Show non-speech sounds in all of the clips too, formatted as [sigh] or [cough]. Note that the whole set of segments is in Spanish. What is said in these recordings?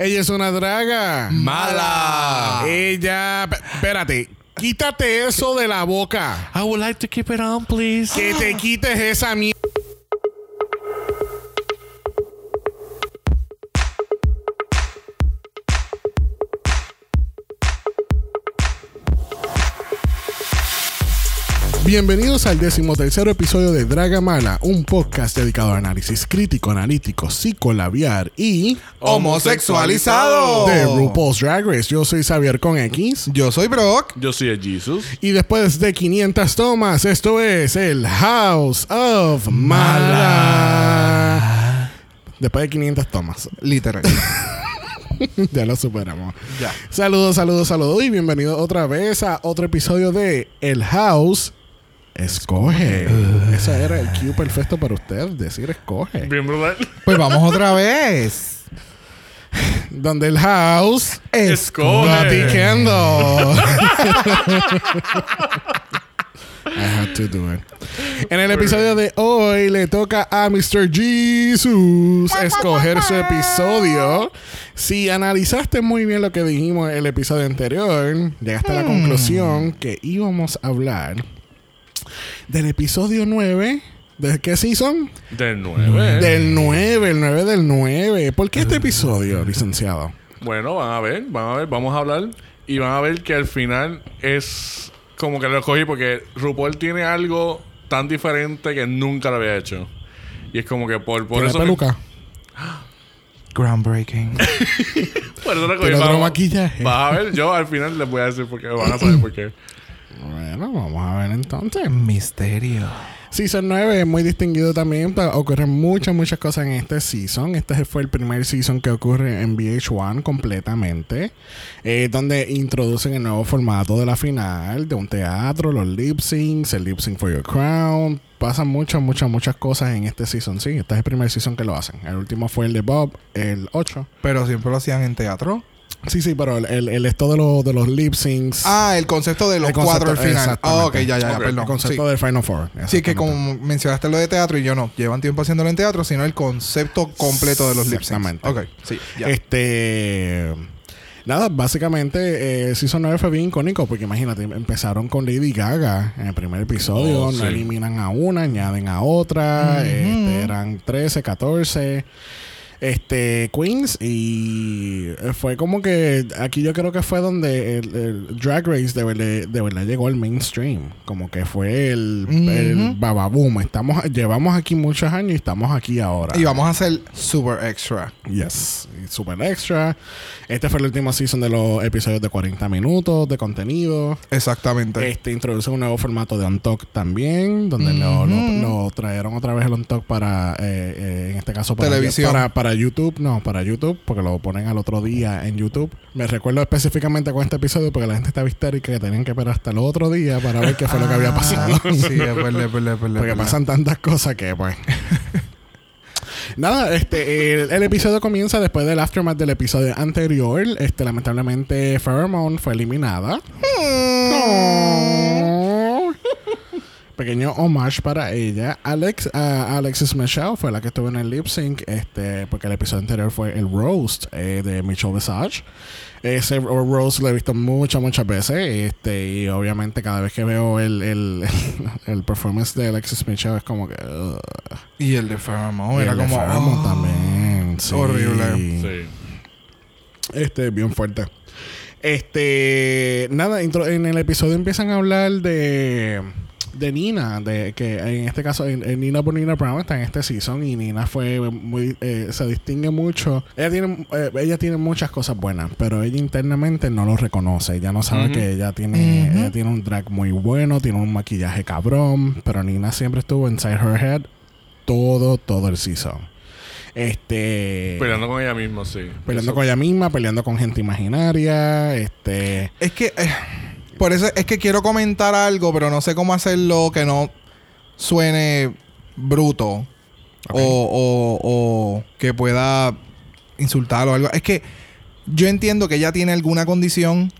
Ella es una draga. Mala. Ella. Espérate. Quítate eso de la boca. I would like to keep it on, please. Que te quites esa mierda. Bienvenidos al decimotercero episodio de Draga Mala, un podcast dedicado a análisis crítico, analítico, psicolabiar y Homosexualizado. de RuPaul's Drag Race. Yo soy Xavier con X. Yo soy Brock. Yo soy el Jesus. Y después de 500 tomas, esto es el House of Mala. Después de 500 tomas, Literal. [laughs] ya lo superamos. ya. Saludos, saludos, saludos y bienvenidos otra vez a otro episodio de El House Escoge. Ese era el cue perfecto para usted, decir escoge. Bien brutal. Pues vamos otra vez. Donde el House Escoge. Vaticando. I had to do it. En el episodio de hoy le toca a Mr. Jesus escoger su episodio. Si analizaste muy bien lo que dijimos en el episodio anterior, llegaste a la conclusión que íbamos a hablar del episodio 9. ¿De qué season? Del 9. Del 9, el 9 del 9. ¿Por qué este episodio, licenciado? Bueno, van a ver, van a ver, vamos a hablar. Y van a ver que al final es como que lo escogí porque RuPaul tiene algo tan diferente que nunca lo había hecho. Y es como que por, por ¿Tiene eso. peluca? Groundbreaking. [laughs] Por eso lo escogí. ¿Tiene otro Vamos- maquillaje? Vas a ver, yo al final les voy a decir por qué. Van a saber por qué. [laughs] Bueno, vamos a ver entonces. Misterio. Season 9 es muy distinguido también. Ocurren muchas, muchas cosas en este season. Este fue el primer season que ocurre en VH1 completamente. eh, donde introducen el nuevo formato de la final, de un teatro, los lip syncs, el lip sync for your crown. Pasan muchas, muchas, muchas cosas en este season. Sí, este es el primer season que lo hacen. El último fue el de Bob, el 8. Pero siempre lo hacían en teatro. Sí, sí, pero el, el, el esto de, los de los lip syncs. Ah, el concepto de los concepto, cuatro al final. Ah, ok, ya, ya, perdón. el concepto sí. del Final Four. Sí, que como mencionaste lo de teatro y yo no, llevan tiempo haciéndolo en teatro, sino el concepto completo de los lip syncs. Exactamente. Ok, sí, ya. Este. Nada, básicamente, eh, Season 9 fue bien icónico porque imagínate, empezaron con Lady Gaga en el primer episodio, Oh, no eliminan a una, añaden a otra, este, eran 13, 14. Este, Queens, y fue como que aquí yo creo que fue donde el, el Drag Race de verdad, de verdad llegó al mainstream. Como que fue el, bababoom. Estamos, llevamos aquí muchos años y estamos aquí ahora. Y vamos a hacer super extra. Yes, super extra. Este fue el último season de los episodios de 40 minutos de contenido. Exactamente. Este introduce un nuevo formato de On Talk también, donde lo, lo- Ujú. lo trajeron otra vez el On Talk para, eh, eh, en este caso, para, Televisión. para, para YouTube. No, para YouTube, porque lo ponen al otro día en YouTube. Me recuerdo específicamente con este episodio porque la gente estaba histérica que tenían que esperar hasta el otro día para ver qué fue lo que había pasado. Ah, sí, verdad, es verdad, Porque pasan tantas cosas que, pues. Nada, este, el, el episodio comienza después del aftermath del episodio anterior. Este, lamentablemente, Pheromone fue eliminada. Oh. Pequeño homage para ella. Alex, ah, Alexis Michelle fue la que estuvo en el lip sync. Este, porque el episodio anterior fue el roast eh, de Michelle Visage. Ese roast lo he visto muchas, muchas veces. Este, y obviamente cada vez que veo el, el, [laughs] el performance de Alexis Michelle es como que. Y el de Y era el como. Oh. también. sí. horrible. Sí. Este, bien fuerte. Este, nada, en el episodio empiezan a hablar de de Nina, de que en este caso en, en Nina por Nina Brown está en este season y Nina fue muy eh, se distingue mucho. Ella tiene eh, ella tiene muchas cosas buenas, pero ella internamente no lo reconoce. Ella no sabe que ella tiene ella tiene un drag muy bueno, tiene un maquillaje cabrón, pero Nina siempre estuvo inside her head todo todo el season. Este Peleando con ella misma, sí. peleando Eso- con ella misma, peleando con gente imaginaria, este, Es que. eh, por eso es que quiero comentar algo, pero no sé cómo hacerlo que no suene bruto. O, o, o que pueda insultar o algo. Es que yo entiendo que ella tiene alguna condición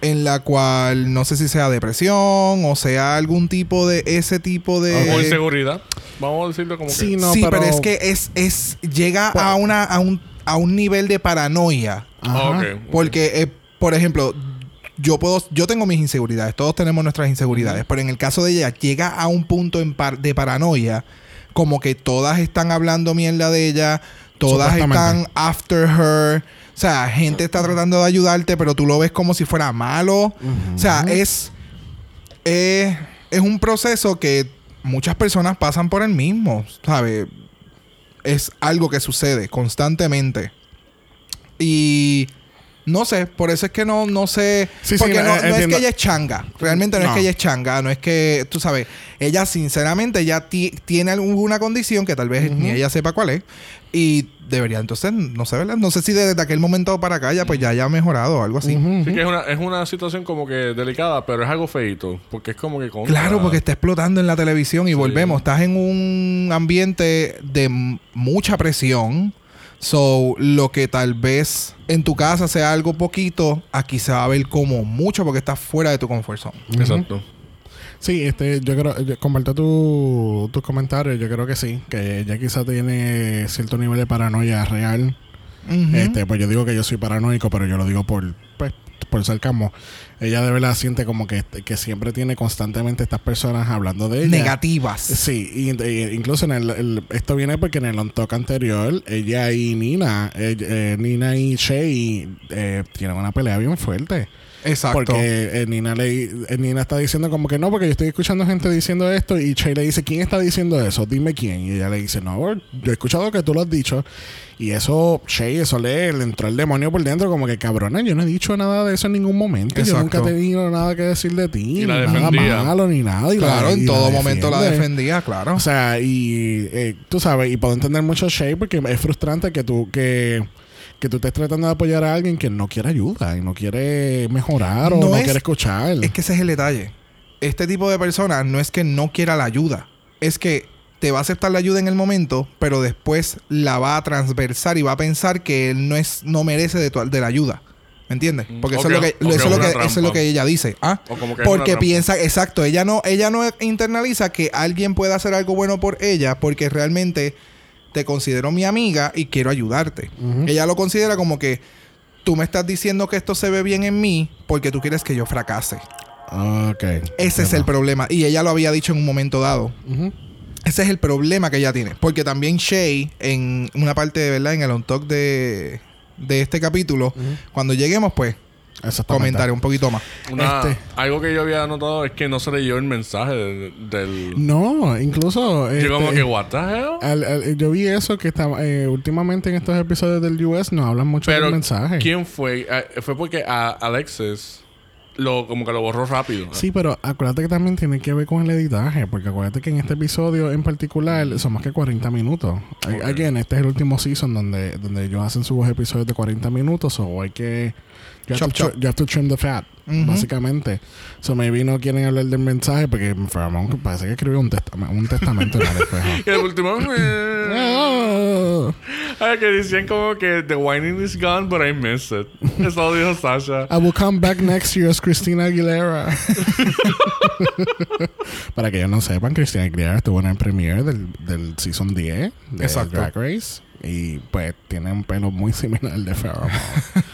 en la cual no sé si sea depresión o sea algún tipo de ese tipo de O inseguridad. Vamos a decirlo como Sí, que. no, sí, pero, pero- es que es es llega Pues- a una a un a un nivel de paranoia. Ajá. Ok. Porque, eh, por ejemplo, yo puedo, yo tengo mis inseguridades, todos tenemos nuestras inseguridades, pero en el caso de ella, llega a un punto en par- de paranoia, como que todas están hablando mierda de ella, todas están after her. O sea, gente está tratando de ayudarte, pero tú lo ves como si fuera malo. O sea, es, es, es un proceso que muchas personas pasan por el mismo, ¿sabes? Es algo que sucede constantemente. Y no sé, por eso es que no, no sé. Sí, porque eh, no, no es que ella es changa. Realmente no, es que ella es changa. No es que, tú sabes, ella sinceramente ya ti- tiene alguna condición que tal vez ni ella sepa cuál es. Y debería entonces, no sé, ¿verdad? No sé si desde aquel momento para acá ya pues ya haya mejorado o algo así. Sí que es una, es una situación como que delicada, pero es algo feito. Porque es como que... contra- Claro, porque está explotando en la televisión y volvemos. Estás en un ambiente de mucha presión. So, lo que tal vez en tu casa sea algo poquito, aquí se va a ver como mucho porque estás fuera de tu confort zone. Exacto. Sí, este, yo creo, yo comparto tu- tus comentarios, yo creo que sí, que ella quizá tiene cierto nivel de paranoia real. Este, pues yo digo que yo soy paranoico, pero yo lo digo por, por sarcasmo. Ella de verdad siente como que, que siempre tiene constantemente estas personas hablando de ella. Negativas. Sí, y, y- incluso en el, el- esto viene porque en el on talk anterior, ella y Nina, eh, eh, Nina y Shay eh, tienen una pelea bien fuerte. Exacto. Porque eh, Nina, le, eh, Nina está diciendo como que no, porque yo estoy escuchando gente diciendo esto y Shay le dice, ¿quién está diciendo eso? Dime quién. Y ella le dice, no, yo he escuchado que tú lo has dicho. Y eso, Shay, eso le, le entró el demonio por dentro como que cabrona, yo no he dicho nada de eso en ningún momento. Yo nunca he Exacto. tenido nada que decir de ti. Ni nada malo, ni nada. Y la- claro, en y todo momento la defendía, claro. O sea, y eh, tú sabes, y puedo entender mucho a Shay porque es frustrante que tú, que, que tú estés tratando de apoyar a alguien que no quiere ayuda y no quiere mejorar o No no es- quiere escuchar. Es que ese es el detalle. Este tipo de personas no es que no quiera la ayuda. Es que te va a aceptar la ayuda en el momento, pero después la va a transversar y va a pensar que él no es no merece de, tu- de la ayuda. ¿Me entiendes? Mm, Porque eso, es lo que- eso, es lo que, eso es lo que ella dice. ¿Ah? Porque piensa, exacto, ella no, ella no internaliza que alguien pueda hacer algo bueno por ella porque realmente te considero mi amiga y quiero ayudarte. Ella lo considera como que tú me estás diciendo que esto se ve bien en mí porque tú quieres que yo fracase. Ok. Ese es el problema. Y ella lo había dicho en un momento dado. Ese es el problema que ella tiene. Porque también Shay, en una parte de verdad, en el on talk de, de este capítulo, cuando lleguemos, pues. Comentaré un poquito más. Una- Este- Algo que yo había notado es que no se leyó el mensaje del... del- No, incluso. Yo como este, que, what the hell? al- al- yo vi eso que está, eh, últimamente en estos episodios del US no hablan mucho Pero, del mensaje. ¿quién fue? Eh, fue porque a Alexis lo, como que lo borró rápido. Sí, pero acuérdate que también tiene que ver con el editaje, porque acuérdate que en este episodio en particular son más que 40 minutos. Hay- Ok. Again, este es el último season donde, donde ellos hacen sus episodios de 40 minutos, o hay que... You have, Chop, to, chop. you have to trim the fat, básicamente. So maybe no quieren hablar del mensaje porque Faramón parece que escribió un, testama- un testamento en el espejo. Y el último... eh. [laughs] Ay, que decían como que the whining is gone, but I miss it. Eso lo dijo Sasha. I will come back next year as Christina Aguilera. [laughs] Para que ellos no sepan, Christina Aguilera estuvo en el premiere del, del season 10 de Exacto. Drag Race. Y pues tiene un pelo muy similar al de Farrah Moss.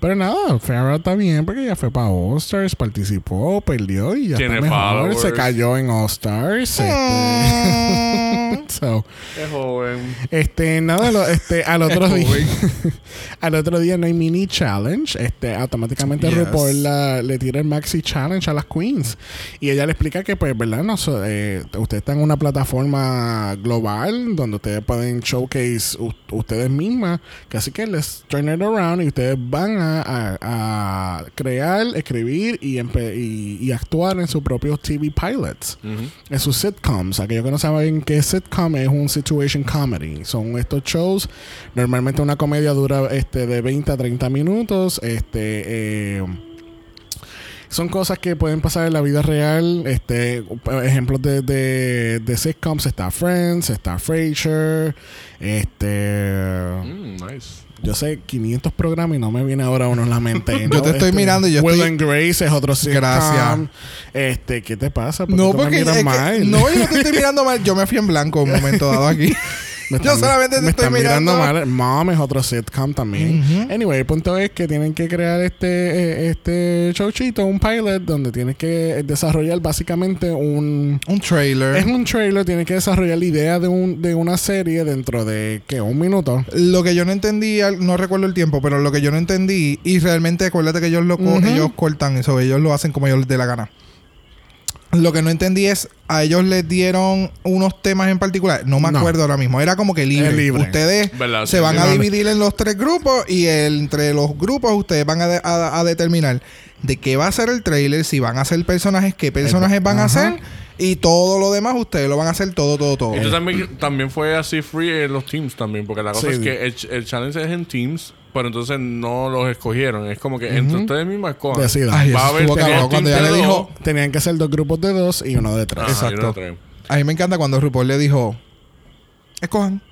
Pero nada, Farrah está bien porque ya fue para All Stars, participó, perdió y ya Tiene está mejor. followers. Se cayó en All Stars. Este, [laughs] so, Es joven. este, nada, lo- este, al otro día, [laughs] al otro día no hay mini challenge. Este, automáticamente Yes. RuPaul la- le tira el maxi challenge a las queens. Y ella le explica que, pues, ¿verdad? No, so- eh, usted está en una plataforma global donde ustedes pueden showcase u- ustedes mismas. Así que les turn it around y ustedes van a, a- a crear, escribir y, y, y actuar en sus propios TV pilots en sus sitcoms. Aquellos que no saben qué sitcom es un situation comedy. Son estos shows. Normalmente una comedia dura este de 20 a 30 minutos. Este eh, son cosas que pueden pasar en la vida real. Este, ejemplos de, de, de sitcoms está Friends, está Frasier, este Mm, nice. yo sé 500 programas y no me viene ahora uno en la mente. [laughs] Yo te estoy mirando y yo Will estoy- and Grace es otro sitcom. Gracias. Este, ¿qué te pasa? ¿Por qué No, me porque miras es que- mal? no, yo no te estoy [laughs] mirando mal. Yo me fui en blanco un momento dado aquí. [laughs] Me Yo están- solamente te me estoy están mirando mirando. mal. Mom es otro sitcom también. Anyway, el punto es que tienen que crear este, eh, este showchito, un pilot, donde tienes que desarrollar básicamente un... Un trailer. Es un trailer, tienes que desarrollar la idea de, un, de una serie dentro de, ¿qué? Un minuto. Lo que yo no entendí, no recuerdo el tiempo, pero lo que yo no entendí, y realmente acuérdate que ellos lo ellos cortan eso, ellos lo hacen como ellos les dé la gana. Lo que no entendí es, a ellos les dieron unos temas en particular, no me No. acuerdo ahora mismo, era como que libre. Es libre. Ustedes ¿Verdad? se Sí, van a dividir en los tres grupos y el- entre los grupos ustedes van a, de- a- a determinar de qué va a ser el trailer, si van a ser personajes, qué personajes van a ser y todo lo demás ustedes lo van a hacer todo, todo, todo. Esto también, también fue así free en los teams también, porque la cosa Sí. es que el, el challenge es en teams, pero entonces no los escogieron. Es como que entre ustedes mismos escojan. Decidan. Ay, Va a haber cuando ya le dijo, Tenían que ser dos grupos de dos y uno de tres. Ajá, Exacto. de tres. A mí me encanta cuando RuPaul le dijo, escojan.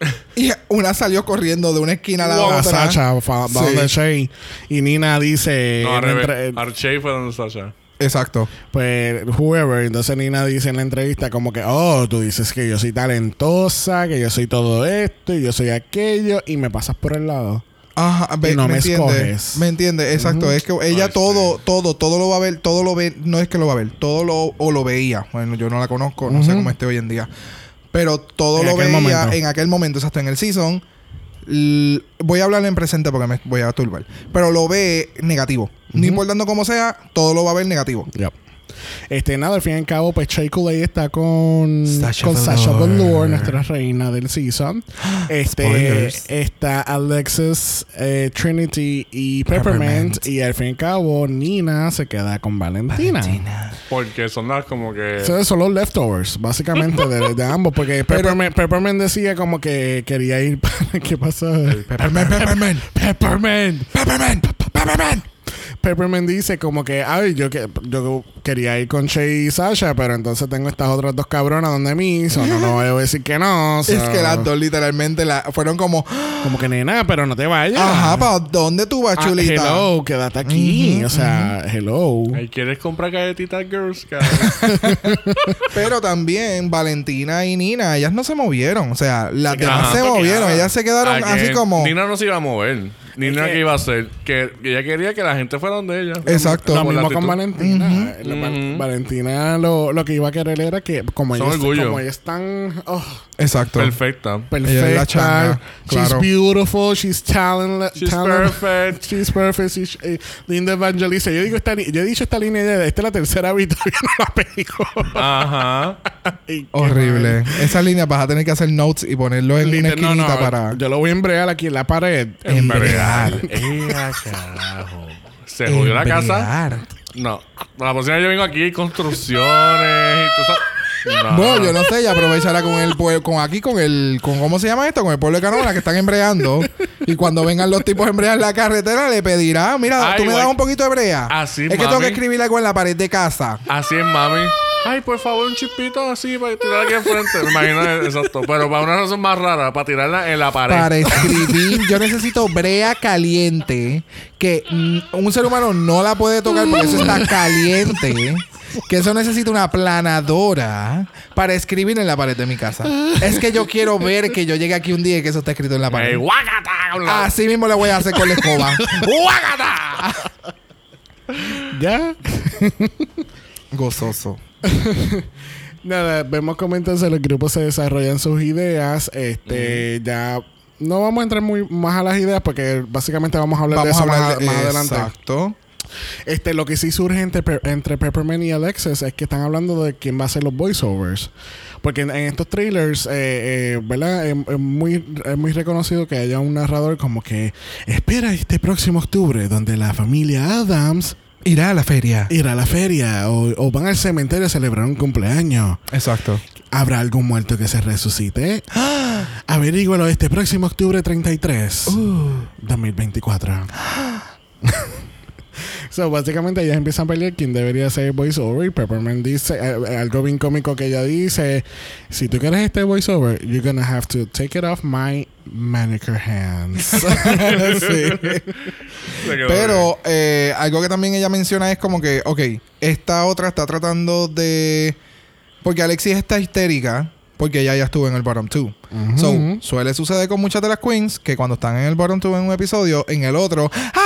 [laughs] y una salió corriendo de una esquina a la otra. Sacha va Sí. donde Shay y Nina dice No, al revés. Archie fue donde Sasha. Exacto. pues whoever entonces Nina dice en la entrevista como que oh tú dices que yo soy talentosa que yo soy todo esto y yo soy aquello y me pasas por el lado Ajá, ve- Y no me me escoges. Me entiende, exacto. Es que ella Ay, todo, todo, todo lo va a ver, todo lo ve, no es que lo va a ver, todo lo, o lo veía. Bueno, yo no la conozco, no sé cómo esté hoy en día. Pero todo En lo veía momento. en aquel momento, exacto, en el season. Voy a hablar en presente porque me voy a turbar. Pero lo ve negativo. No importando cómo sea, todo lo va a ver negativo. Yep. Este, nada, al fin y al cabo, pues Shea Coulee está con Sasha con Sasha Velour. Nuestra reina del season. [gasps] Este, Spoilers. está Alexis, eh, Trinity y Peppermint. Peppermint. Y al fin y al cabo, Nina se queda con Valentina. Porque son las como que. Son los leftovers, básicamente, de, de ambos. Porque [laughs] Peppermint, Peppermint decía como que quería ir [laughs] para... ¿Qué pasó? Peppermint, Peppermint, Peppermint. Peppermint, Peppermint. Peppermint dice como que, ay, yo, que, yo quería ir con Shay y Sasha, pero entonces tengo estas otras dos cabronas donde mí, so no, no voy a decir que no. so- [laughs] Es que las dos literalmente la, fueron como, Como que nena, pero no te vayas. ajá, ¿para dónde tú vas, Ah, chulita? hello, quédate aquí. O sea, hello. Ay, ¿Quieres comprar galletitas Girl Scout? [laughs] Pero también Valentina y Nina, ellas no se movieron. O sea, las demás se movieron. Ellas se quedaron así como. Nina no se iba a mover. Nina que- que iba a hacer. Que ella quería que la gente fuera donde ella. Exacto. Lo mismo con. Valentina. La- Ujú. Valentina lo, lo que iba a querer era que, como orgullo. como ellas están oh, Exacto. Perfecta. Ella es perfecta, she's claro. beautiful, she's talented, She's perfect. she's perfect, she's, eh, Linda Evangelista. Yo digo esta, yo he dicho esta línea de esta es la tercera [laughs] victoria no la pego. Ajá. [laughs] Horrible. mal. Esa línea vas a tener que hacer notes y ponerlo en una Liter- no, esquinita no, para. Yo lo voy a embrear aquí en la pared. Embrear. Ea, [laughs] carajo. Se jodió la casa. No. La próxima yo vengo aquí construcciones y todo. No. Bueno, yo no sé, ella aprovechará con el pueblo, con aquí, con el, con cómo se llama esto, con el pueblo de Canóvana que están embreando. y cuando vengan los tipos a embrear la carretera, le pedirá, mira, Ay, tú me das un poquito de brea. Así, es que tengo que escribir algo en la pared de casa. Así es, mami. Ay, por favor, un chipito así para tirar aquí enfrente. Me imagino, exacto. Pero para una razón más rara, para tirarla en la pared. Para escribir, yo necesito brea caliente. Que mm, un ser humano no la puede tocar porque eso está caliente. Que eso necesita una planadora para escribir en la pared de mi casa. Es que yo quiero ver que yo llegue aquí un día y que eso está escrito en la pared. Así mismo le voy a hacer con la escoba. ¡Guácata! [laughs] ¿Ya? Gozoso. [laughs] Nada, vemos cómo entonces los grupos se desarrollan sus ideas. Este, ya no vamos a entrar muy más a las ideas porque básicamente vamos a hablar de Vamos a eso hablar más, de más adelante. Exacto. Este, lo que sí surge entre, entre Peppermint y Alexis es que están hablando de quién va a hacer los voiceovers. Porque en, en estos trailers, eh, eh, ¿verdad? Es, es muy, es muy reconocido que haya un narrador como que espera este próximo octubre donde la familia Adams Irá a la feria. irá a la feria o, o van al cementerio a celebrar un cumpleaños. Exacto. ¿Habrá algún muerto que se resucite? [gasps] Averígualo este próximo octubre 33, 2024. [gasps] So, básicamente ellas empiezan a pelear quién debería ser voiceover. Y Peppermint dice eh, eh, algo bien cómico que ella dice: Si tú quieres este voiceover, you're gonna have to take it off my manicure hands. [laughs] Sí. Pero eh, algo que también ella menciona es como que, ok, esta otra está tratando de... Porque Alexis está histérica porque ella ya estuvo en el bottom 2. So, suele suceder con muchas de las queens que cuando están en el bottom 2 en un episodio, en el otro, I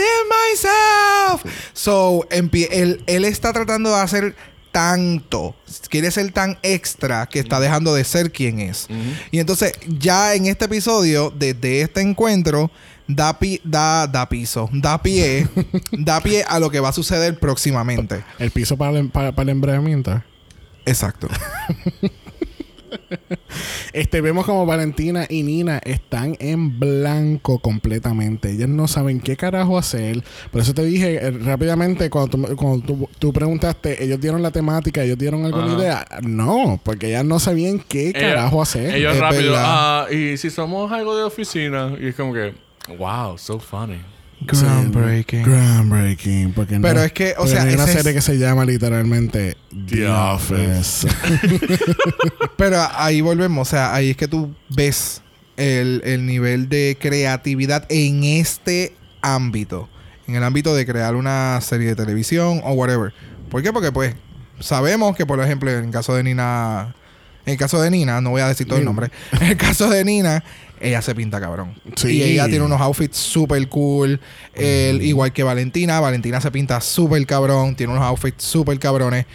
myself. So, él, él está tratando de hacer tanto, quiere ser tan extra que está dejando de ser quien es. Y entonces, ya en este episodio, desde este encuentro, da, pi- da, da piso, da pie, [laughs] da pie a lo que va a suceder próximamente. El piso para el, para, para el embreamiento. Exacto. [laughs] [laughs] Este, vemos como Valentina y Nina están en blanco completamente. Ellas no saben qué carajo hacer. Por eso te dije eh, rápidamente, cuando, tú, cuando tú, tú preguntaste, ¿ellos dieron la temática? ¿Ellos dieron alguna Ajá. idea? No, porque ellas no sabían qué Ella- carajo hacer. Ellos rápido. Ah, y si somos algo de oficina. Y es como que, wow, so funny. Groundbreaking. Groundbreaking. Porque no- Pero es que, o sea, hay una es- serie que se llama literalmente The, The Office. [laughs] Pero ahí volvemos, o sea, ahí es que tú ves el, el nivel de creatividad en este ámbito. En el ámbito de crear una serie de televisión o whatever. ¿Por qué? Porque pues sabemos que, por ejemplo, en el caso de Nina... En el caso de Nina, no voy a decir todo el nombre. En el caso de Nina, ella se pinta cabrón. Sí. Y ella tiene unos outfits súper cool. El- igual que Valentina. Valentina se pinta súper cabrón. Tiene unos outfits súper cabrones.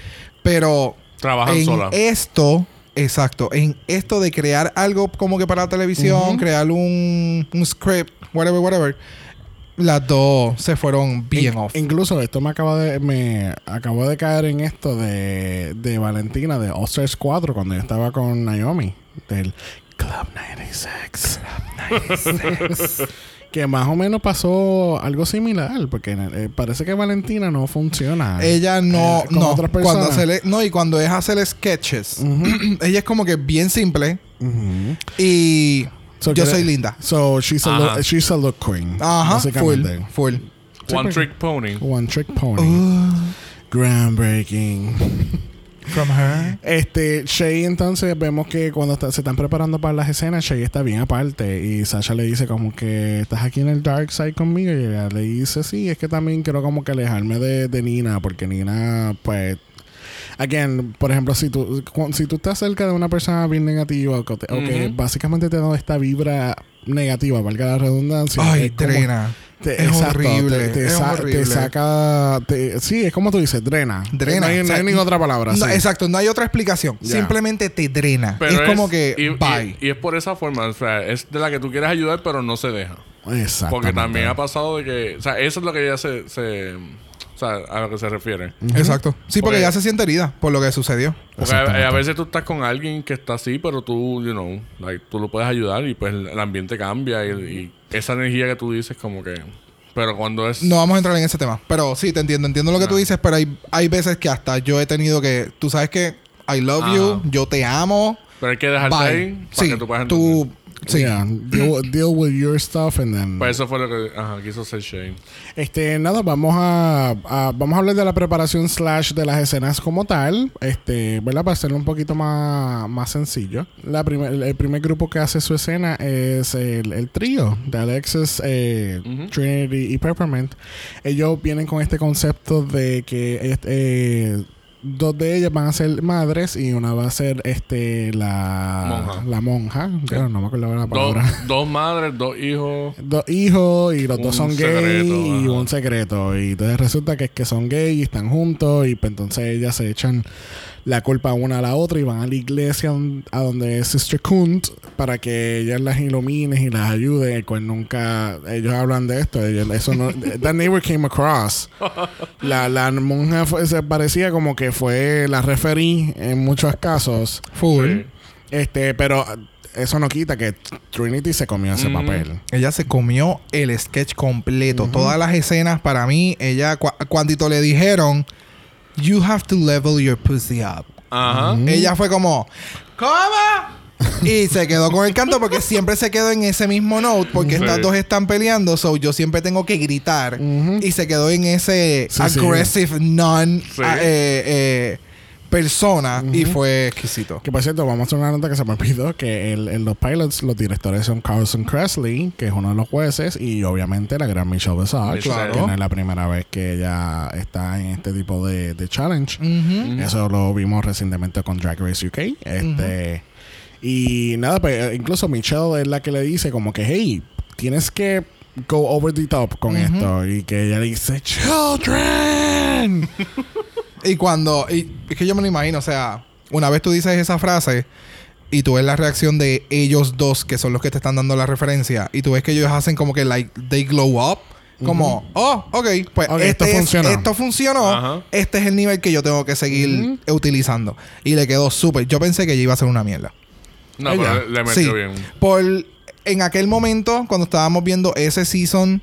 Pero Trabajan en sola. esto, exacto, en esto de crear algo como que para la televisión, crear un, un script, whatever, whatever, las dos se fueron bien In- off. Incluso esto me acaba de me acabo de caer en esto de, de Valentina de All Stars 4 cuando yo estaba con Naomi del Club 96. [laughs] que más o menos pasó algo similar porque eh, parece que Valentina no funciona. ella no, eh, con no, otras cuando le, no, y cuando es hacer sketches, [clears throat] ella es como que bien simple y So, yo soy linda. So she's a, look, she's a look queen. Ajá, full, full. One Trick Pony. One trick pony. Uh, Groundbreaking. From her. Este, Shay entonces vemos que cuando está- se están preparando para las escenas, Shay está bien aparte y Sasha le dice como que estás aquí en el dark side conmigo y ella le dice sí, es que también quiero como que alejarme de, de Nina porque Nina pues Again, por ejemplo, si tú, cu- si tú estás cerca de una persona bien negativa o que, básicamente te da esta vibra negativa, valga la redundancia. Ay, es como-. Te- Es exacto, horrible, Te, te es sa- horrible. te saca. te- sí, es como tú dices, drena. Drena, No hay, o no sea, hay ninguna otra palabra. No, sí. Exacto, no hay otra explicación. Simplemente te drena. Pero es como que y- y- bye. Y, es por esa forma. O sea, es de la que tú quieres ayudar, pero no se deja. Exactamente. Porque también ha pasado de que. O sea, eso es lo que ella se. se o sea, a lo que se refiere. Exacto. Sí, porque Porque- ya se siente herida por lo que sucedió. Porque a, veces tú estás con alguien que está así, pero tú, you know, like, tú lo puedes ayudar y pues el, el ambiente cambia y, y esa energía que tú dices como que... Pero cuando es... No vamos a entrar en ese tema. Pero sí, te entiendo. Entiendo lo que tú dices, pero hay, hay veces que hasta yo he tenido que... Tú sabes que I love you, yo te amo. Pero hay que dejarte Bye. ahí para Sí, que tú puedas entender. tú... Sí. Yeah, deal, deal with your stuff and then. Pues eso fue lo que ajá, quiso hacer Shane. Este, nada, vamos a, a- vamos a hablar de la preparación slash de las escenas como tal, este, ¿verdad? Para hacerlo un poquito más, más sencillo. La primer- el primer grupo que hace su escena es el, el trío de Alexis, eh. Trinity y Peppermint. Ellos vienen con este concepto de que este, dos de ellas van a ser madres y una va a ser este la Monja. la monja. Ya no me acuerdo la Dos, palabra. [laughs] dos madres, dos hijos. dos hijos y los dos son gay secreto, y ajá. un secreto. Y entonces resulta que es que son gay y están juntos y pues entonces ellas se echan la culpa una a la otra y van a la iglesia a donde es Sister Kunt para que ellas las ilumine y las ayude. Pues nunca ellos hablan de esto. ellos- eso no, [laughs] that never came across. La, la monja fue- se parecía como que fue la referí en muchos casos. Full. Sí. Este, pero eso no quita que Trinity se comió ese Mm. papel. Ella se comió el sketch completo. Todas las escenas para mí, ella... Cu cuandito le dijeron... You have to level your pussy up. Ajá. Ella fue como... ¿Cómo? y se quedó con el canto porque siempre se quedó en ese mismo note porque Sí. estas dos están peleando. So yo siempre tengo que gritar. Ujú. Y se quedó en ese Sí, aggressive non... Sí. ah, eh, eh, persona y fue exquisito. Que por cierto, vamos a hacer una nota que se me olvidó que el, en los pilots los directores son Carlson Cresley, que es uno de los jueces, y obviamente la gran Michelle Visage, Claro. que no es la primera vez que ella está en este tipo de, de challenge. Eso lo vimos recientemente con Drag Race UK. Este, Y nada, pues eh, incluso Michelle es la que le dice como que, hey, tienes que go over the top con esto. Y que ella dice, children. [laughs] Y cuando. Y es que yo me lo imagino, o sea, una vez tú dices esa frase y tú ves la reacción de ellos dos, que son los que te están dando la referencia, y tú ves que ellos hacen como que, like, they glow up. Como, oh, ok, pues este esto es- funcionó. esto funcionó. Ajá. Este es el nivel que yo tengo que seguir utilizando. Y le quedó súper. Yo pensé que ella iba a ser una mierda. No, Ella. pero le metió Sí. bien. Por en aquel momento, cuando estábamos viendo ese season,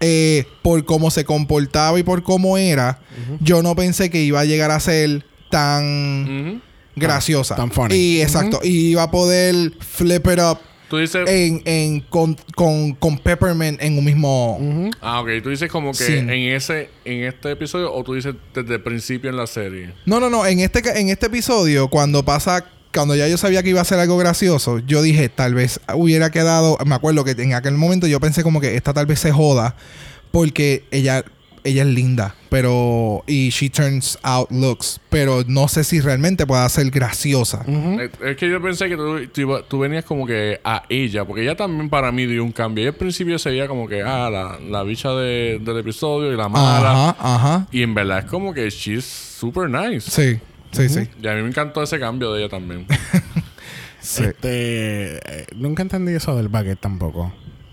eh, por cómo se comportaba y por cómo era, yo no pensé que iba a llegar a ser tan Ujú. graciosa. tan funny. Y exacto. Y iba a poder flip it up Tú dices... en, en- con, con, con Peppermint en un mismo. Ah, ok. Tú dices como que Sí. en ese en este episodio o tú dices desde el principio en la serie. No, no, no. En este, ca- en este episodio, cuando pasa. Cuando ya yo sabía que iba a ser algo gracioso, yo dije, tal vez hubiera quedado. Me acuerdo que en aquel momento yo pensé como que esta tal vez se joda. Porque ella, ella es linda. Pero. Y she turns out looks. Pero no sé si realmente pueda ser graciosa. Eh, Es que yo pensé que tú, tú tú venías como que a ella, porque ella también para mí dio un cambio. Ella al principio se veía como que, ah, la, la bicha de- del episodio y la mala. Ajá, ajá. Y en verdad es como que she's super nice. Sí, sí, sí. Y a mí me encantó ese cambio de ella también. [laughs] Sí. Este, eh, nunca entendí eso del baguette tampoco.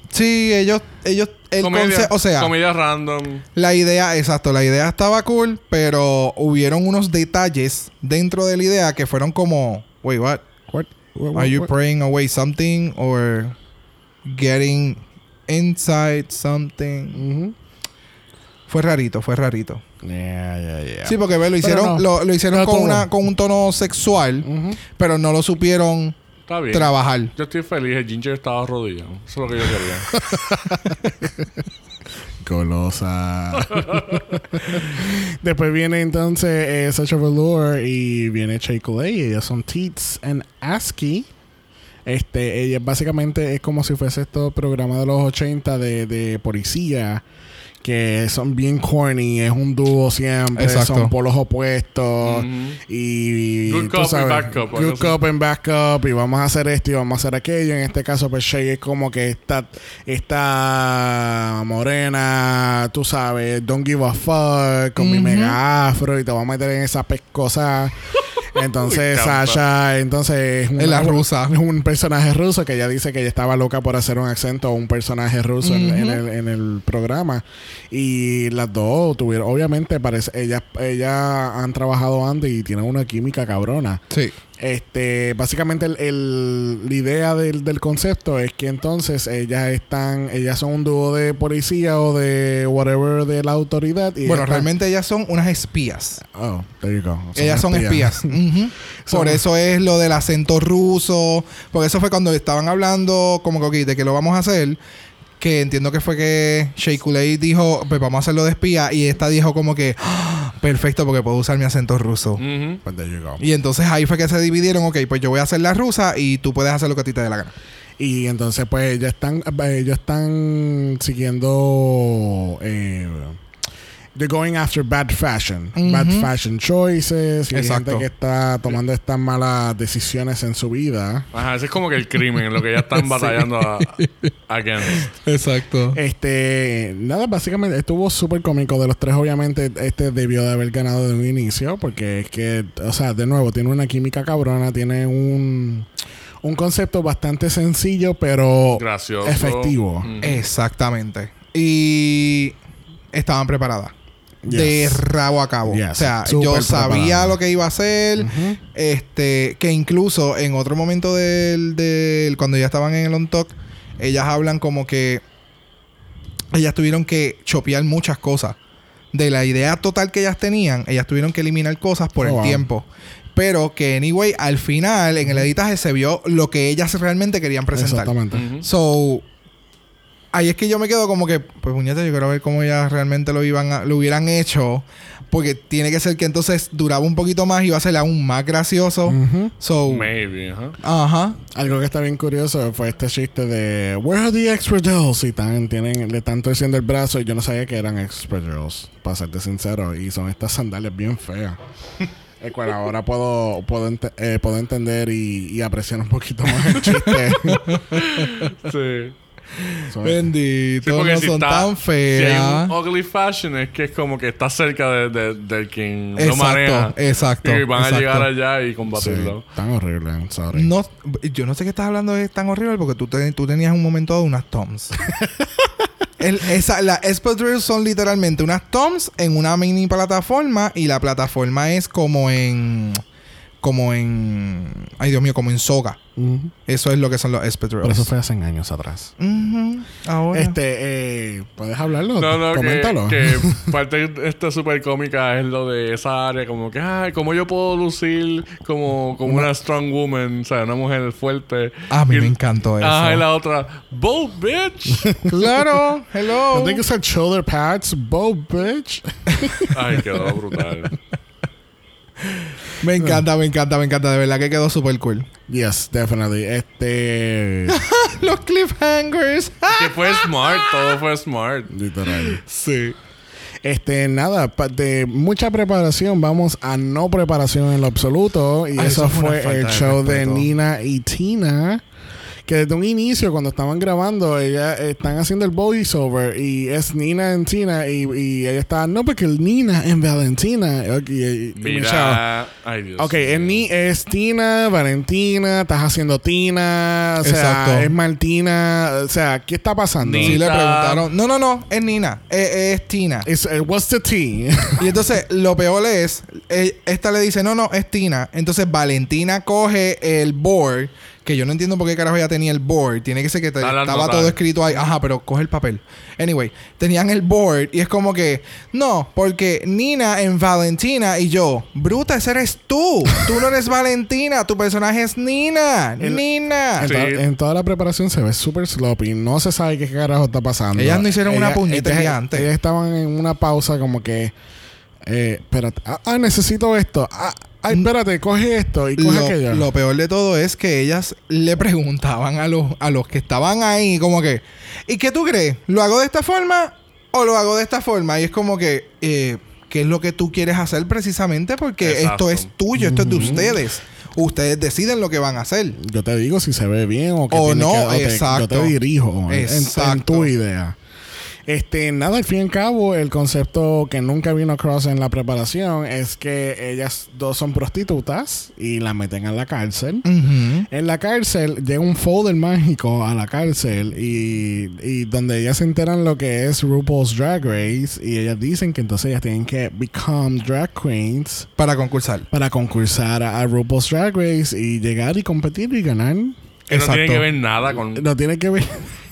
Sí, ellos, ellos, el o sea, comedia random. la idea, exacto, la idea estaba cool, pero hubieron unos detalles dentro de la idea que fueron como, wait, what? What? What- Are you what- praying away something or getting inside something? Fue rarito, fue rarito. Yeah, yeah, yeah. Sí, porque ve, lo hicieron, no. lo, lo hicieron No con todo. una, con un tono sexual, pero no lo supieron Está bien. trabajar. Yo estoy feliz. El Ginger estaba arrodillado. Eso es lo que yo quería. [laughs] Golosa. [laughs] Después viene entonces eh, Sacha Velour y viene Shea Coulee. y Ellas son Teets and ASCII. Este, ella básicamente es como si fuese estos programas de los 80 de, de policía. Que son bien corny, es un dúo siempre, Exacto. son polos opuestos. Y Good tú cop and sabes, cop, algo Good cop and bad cop. Y vamos a hacer esto y vamos a hacer aquello. En este caso, pues Shay es como que está, está morena, tú sabes, don't give a fuck, con mi mega afro y te voy a meter en esa pescosa. Entonces. Sasha, entonces es la rusa. es un personaje ruso que ella dice que ella estaba loca por hacer un acento o un personaje ruso en- en, Ujú. el, en el programa. Y las dos tuvieron, obviamente, parece, ellas, ellas han trabajado antes y tienen una química cabrona. Sí. Este, básicamente el, el- la idea del, del concepto es que entonces ellas están, ellas son un dúo de policía o de whatever de la autoridad. Y Bueno, ellas realmente ellas son unas espías. Oh, there you go. Ellas son espías. [laughs] Por eso es lo del acento ruso. Porque eso fue cuando estaban hablando como que ok, de que lo vamos a hacer. Que entiendo que fue que Shea Coulee dijo, pues vamos a hacerlo de espía. Y esta dijo como que, "Ah, perfecto, porque puedo usar mi acento ruso. Ujú. But there you go. Y entonces ahí fue que se dividieron, ok, pues yo voy a hacer la rusa y tú puedes hacer lo que a ti te dé la gana. Y entonces, pues, ellos están, eh, ellos están siguiendo. Eh, they're going after bad fashion. Bad fashion choices. Y gente que está tomando estas malas decisiones en su vida. Ajá, ese es como que el crimen, en lo que ya están [laughs] batallando a, against. Exacto. Este, nada, básicamente estuvo súper cómico de los tres. Obviamente, este debió de haber ganado de un inicio, porque es que, o sea, de nuevo, tiene una química cabrona, tiene un, un concepto bastante sencillo, pero Gracioso. efectivo. Exactamente. Y estaban preparadas. Yes. De rabo a cabo. Yes. O sea, yo sabía lo que iba a hacer. Este, que incluso en otro momento del, del- cuando ya estaban en el on talk, ellas hablan como que ellas tuvieron que chopear muchas cosas. De la idea total que ellas tenían, ellas tuvieron que eliminar cosas por Oh, el wow. tiempo. Pero que, anyway, al final, en el editaje se vio lo que ellas realmente querían presentar. Exactamente. So, ahí es que yo me quedo como que, pues puñeta, yo quiero ver cómo ellas realmente lo iban a- lo hubieran hecho. Porque tiene que ser que entonces duraba un poquito más y iba a ser aún más gracioso. So, Maybe, ajá. ajá. Algo que está bien curioso fue este chiste de Where are the Expedrills? Y tan, tienen, le están torciendo el brazo y yo no sabía que eran Expedrills, para serte sincero. Y son estas sandalias bien feas. El cual ahora puedo, puedo, ente- eh, puedo entender y, y apreciar un poquito más el chiste. [laughs] Sí. Bendito, Sí, porque no si son está- tan Si hay feas. un ugly fashion es que es como que está cerca de, de, del quien lo maneja. exacto, Y van exacto. a llegar allá y sí, combatirlo. tan horrible, sorry. No, yo no sé qué estás hablando de tan horrible porque tú, te- tú tenías un momento de unas toms. [laughs] El, esa, las espadrilles son literalmente unas toms en una mini plataforma y la plataforma es como en como en ay Dios mío como en soga Eso es lo que son los espadrilles Pero eso fue hace años atrás. Ahora Este, eh, ¿puedes hablarlo? No, no, que, Coméntalo. que [laughs] parte esta super cómica es lo de esa área, como que, ay, como yo puedo lucir como, como una strong woman, o sea, una mujer fuerte. a mí Y- me encantó eso Ajá, y la otra, bold bitch. [laughs] claro hello I think it's like shoulder pads, bow bitch. ay, quedó brutal. Me encanta me encanta me encanta de verdad que quedó super cool Yes, definitely. Este. [laughs] los cliffhangers que fue smart, todo fue smart. literal. sí Este, nada, de mucha preparación, vamos a no preparación en lo absoluto. Y Ay, eso eso fue el de show de. Nina y Tina. Que desde un inicio, cuando estaban grabando, ellas están haciendo el voiceover y es Nina en Tina. Y, y ella está, no, porque el Nina en Valentina. Y- Mira, ay Dios. Ok, es, ni, es Tina, Valentina, estás haciendo Tina, o sea, Exacto. es Martina, o sea, ¿qué está pasando? Ni- Sí le Nita. preguntaron. No, no, no. Es Nina. Es, es Tina. It's, uh, what's the tea? [laughs] Y entonces lo peor es, eh, esta le dice, no, no, es Tina. Entonces Valentina coge el board, que yo no entiendo por qué carajo ella tenía el board. Tiene que ser que te- estaba todo escrito ahí. Ajá, pero coge el papel. Anyway, tenían el board y es como que, no, porque Nina en Valentina y yo, bruta, ese eres tú. Tú no eres Valentina, tu personaje es Nina. El- Nina. En, Sí. to- en toda la preparación se ve súper sloppy. No se sabe qué carajo está pasando. Ellas no hicieron una puñeta ellas- gigante. Ellas estaban en una pausa como que... Eh, espérate. Ah, ah, necesito esto. Ah, ay, espérate, coge esto y coge aquello. Lo, lo peor de todo es que ellas le preguntaban a los, a los que estaban ahí, como que, ¿y qué tú crees? ¿Lo hago de esta forma o lo hago de esta forma? Y es como que, eh, ¿qué es lo que tú quieres hacer precisamente? Porque Exacto. esto es tuyo, esto es de ustedes. Ustedes deciden lo que van a hacer. Yo te digo si se ve bien o que O tiene no, que- o te- exacto. yo te dirijo en- en, Exacto. tu idea. Este, nada, al fin y al cabo, el concepto que nunca vino across en la preparación es que ellas dos son prostitutas y la meten a la cárcel. Ujú. En la cárcel llega un folder mágico a la cárcel y, y donde ellas se enteran lo que es RuPaul's Drag Race y ellas dicen que entonces ellas tienen que become drag queens Para concursar. para concursar a, a RuPaul's Drag Race y llegar y competir y ganar. Que no tiene Exacto. que ver nada con. No tiene que ver.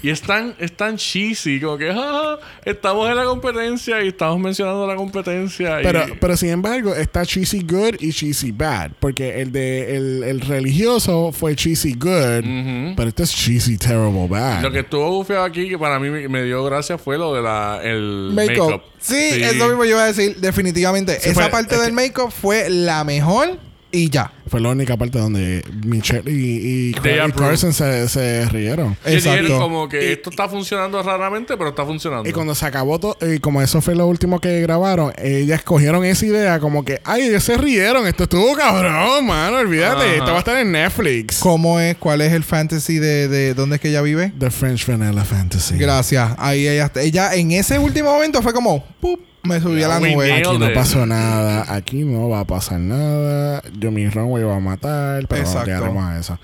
Y es tan, es tan cheesy, como que "Ah, estamos en la competencia y estamos mencionando la competencia. y- Pero, pero sin embargo, está cheesy good y cheesy bad. Porque el de el, el religioso fue cheesy good, Ujú. pero este es cheesy terrible bad. Lo que estuvo bufeado aquí, que para mí me, me dio gracia, fue lo de la, el Make-up. make-up. Sí, eso mismo yo iba a decir, definitivamente. Sí, Esa fue- parte es del que- make-up fue la mejor y ya. Fue la única parte donde Michelle y, y, y. Carson se, se rieron. Exacto. como que esto está funcionando raramente, pero está funcionando. Y cuando se acabó todo, y como eso fue lo último que grabaron, ellas cogieron esa idea como que, ay, ellos se rieron, esto estuvo cabrón, mano, olvídate, Ajá. esto va a estar en Netflix. ¿Cómo es? ¿Cuál es el fantasy de, de dónde es que ella vive? The French Vanilla Fantasy. Gracias. Ahí ella, ella en ese último momento fue como, ¡pup! Me subí a la nube. Aquí no pasó nada, aquí no va a pasar nada. Yo mi runway va a matar, pero Exacto. no llegaremos a eso.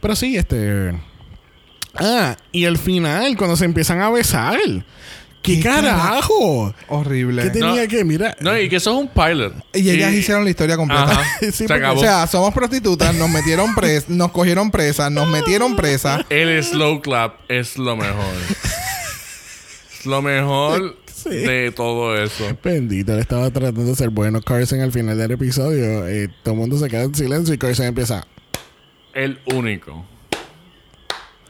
Pero sí, este. Ah, y el final, cuando se empiezan a besar. ¿Qué, ¿Qué carajo? Horrible. ¿Qué tenía No. que? Mira. No, y que eso es un pilot. Y ellas hicieron la historia completa. [laughs] Sí, se porque- acabó. O sea, somos prostitutas, nos metieron pres, nos cogieron presa, nos metieron presa. el slow clap es lo mejor. es lo mejor Sí. de todo eso. Bendito, él estaba tratando de ser bueno. Carson al final del episodio, eh, todo el mundo se queda en silencio y Carson empieza. El único.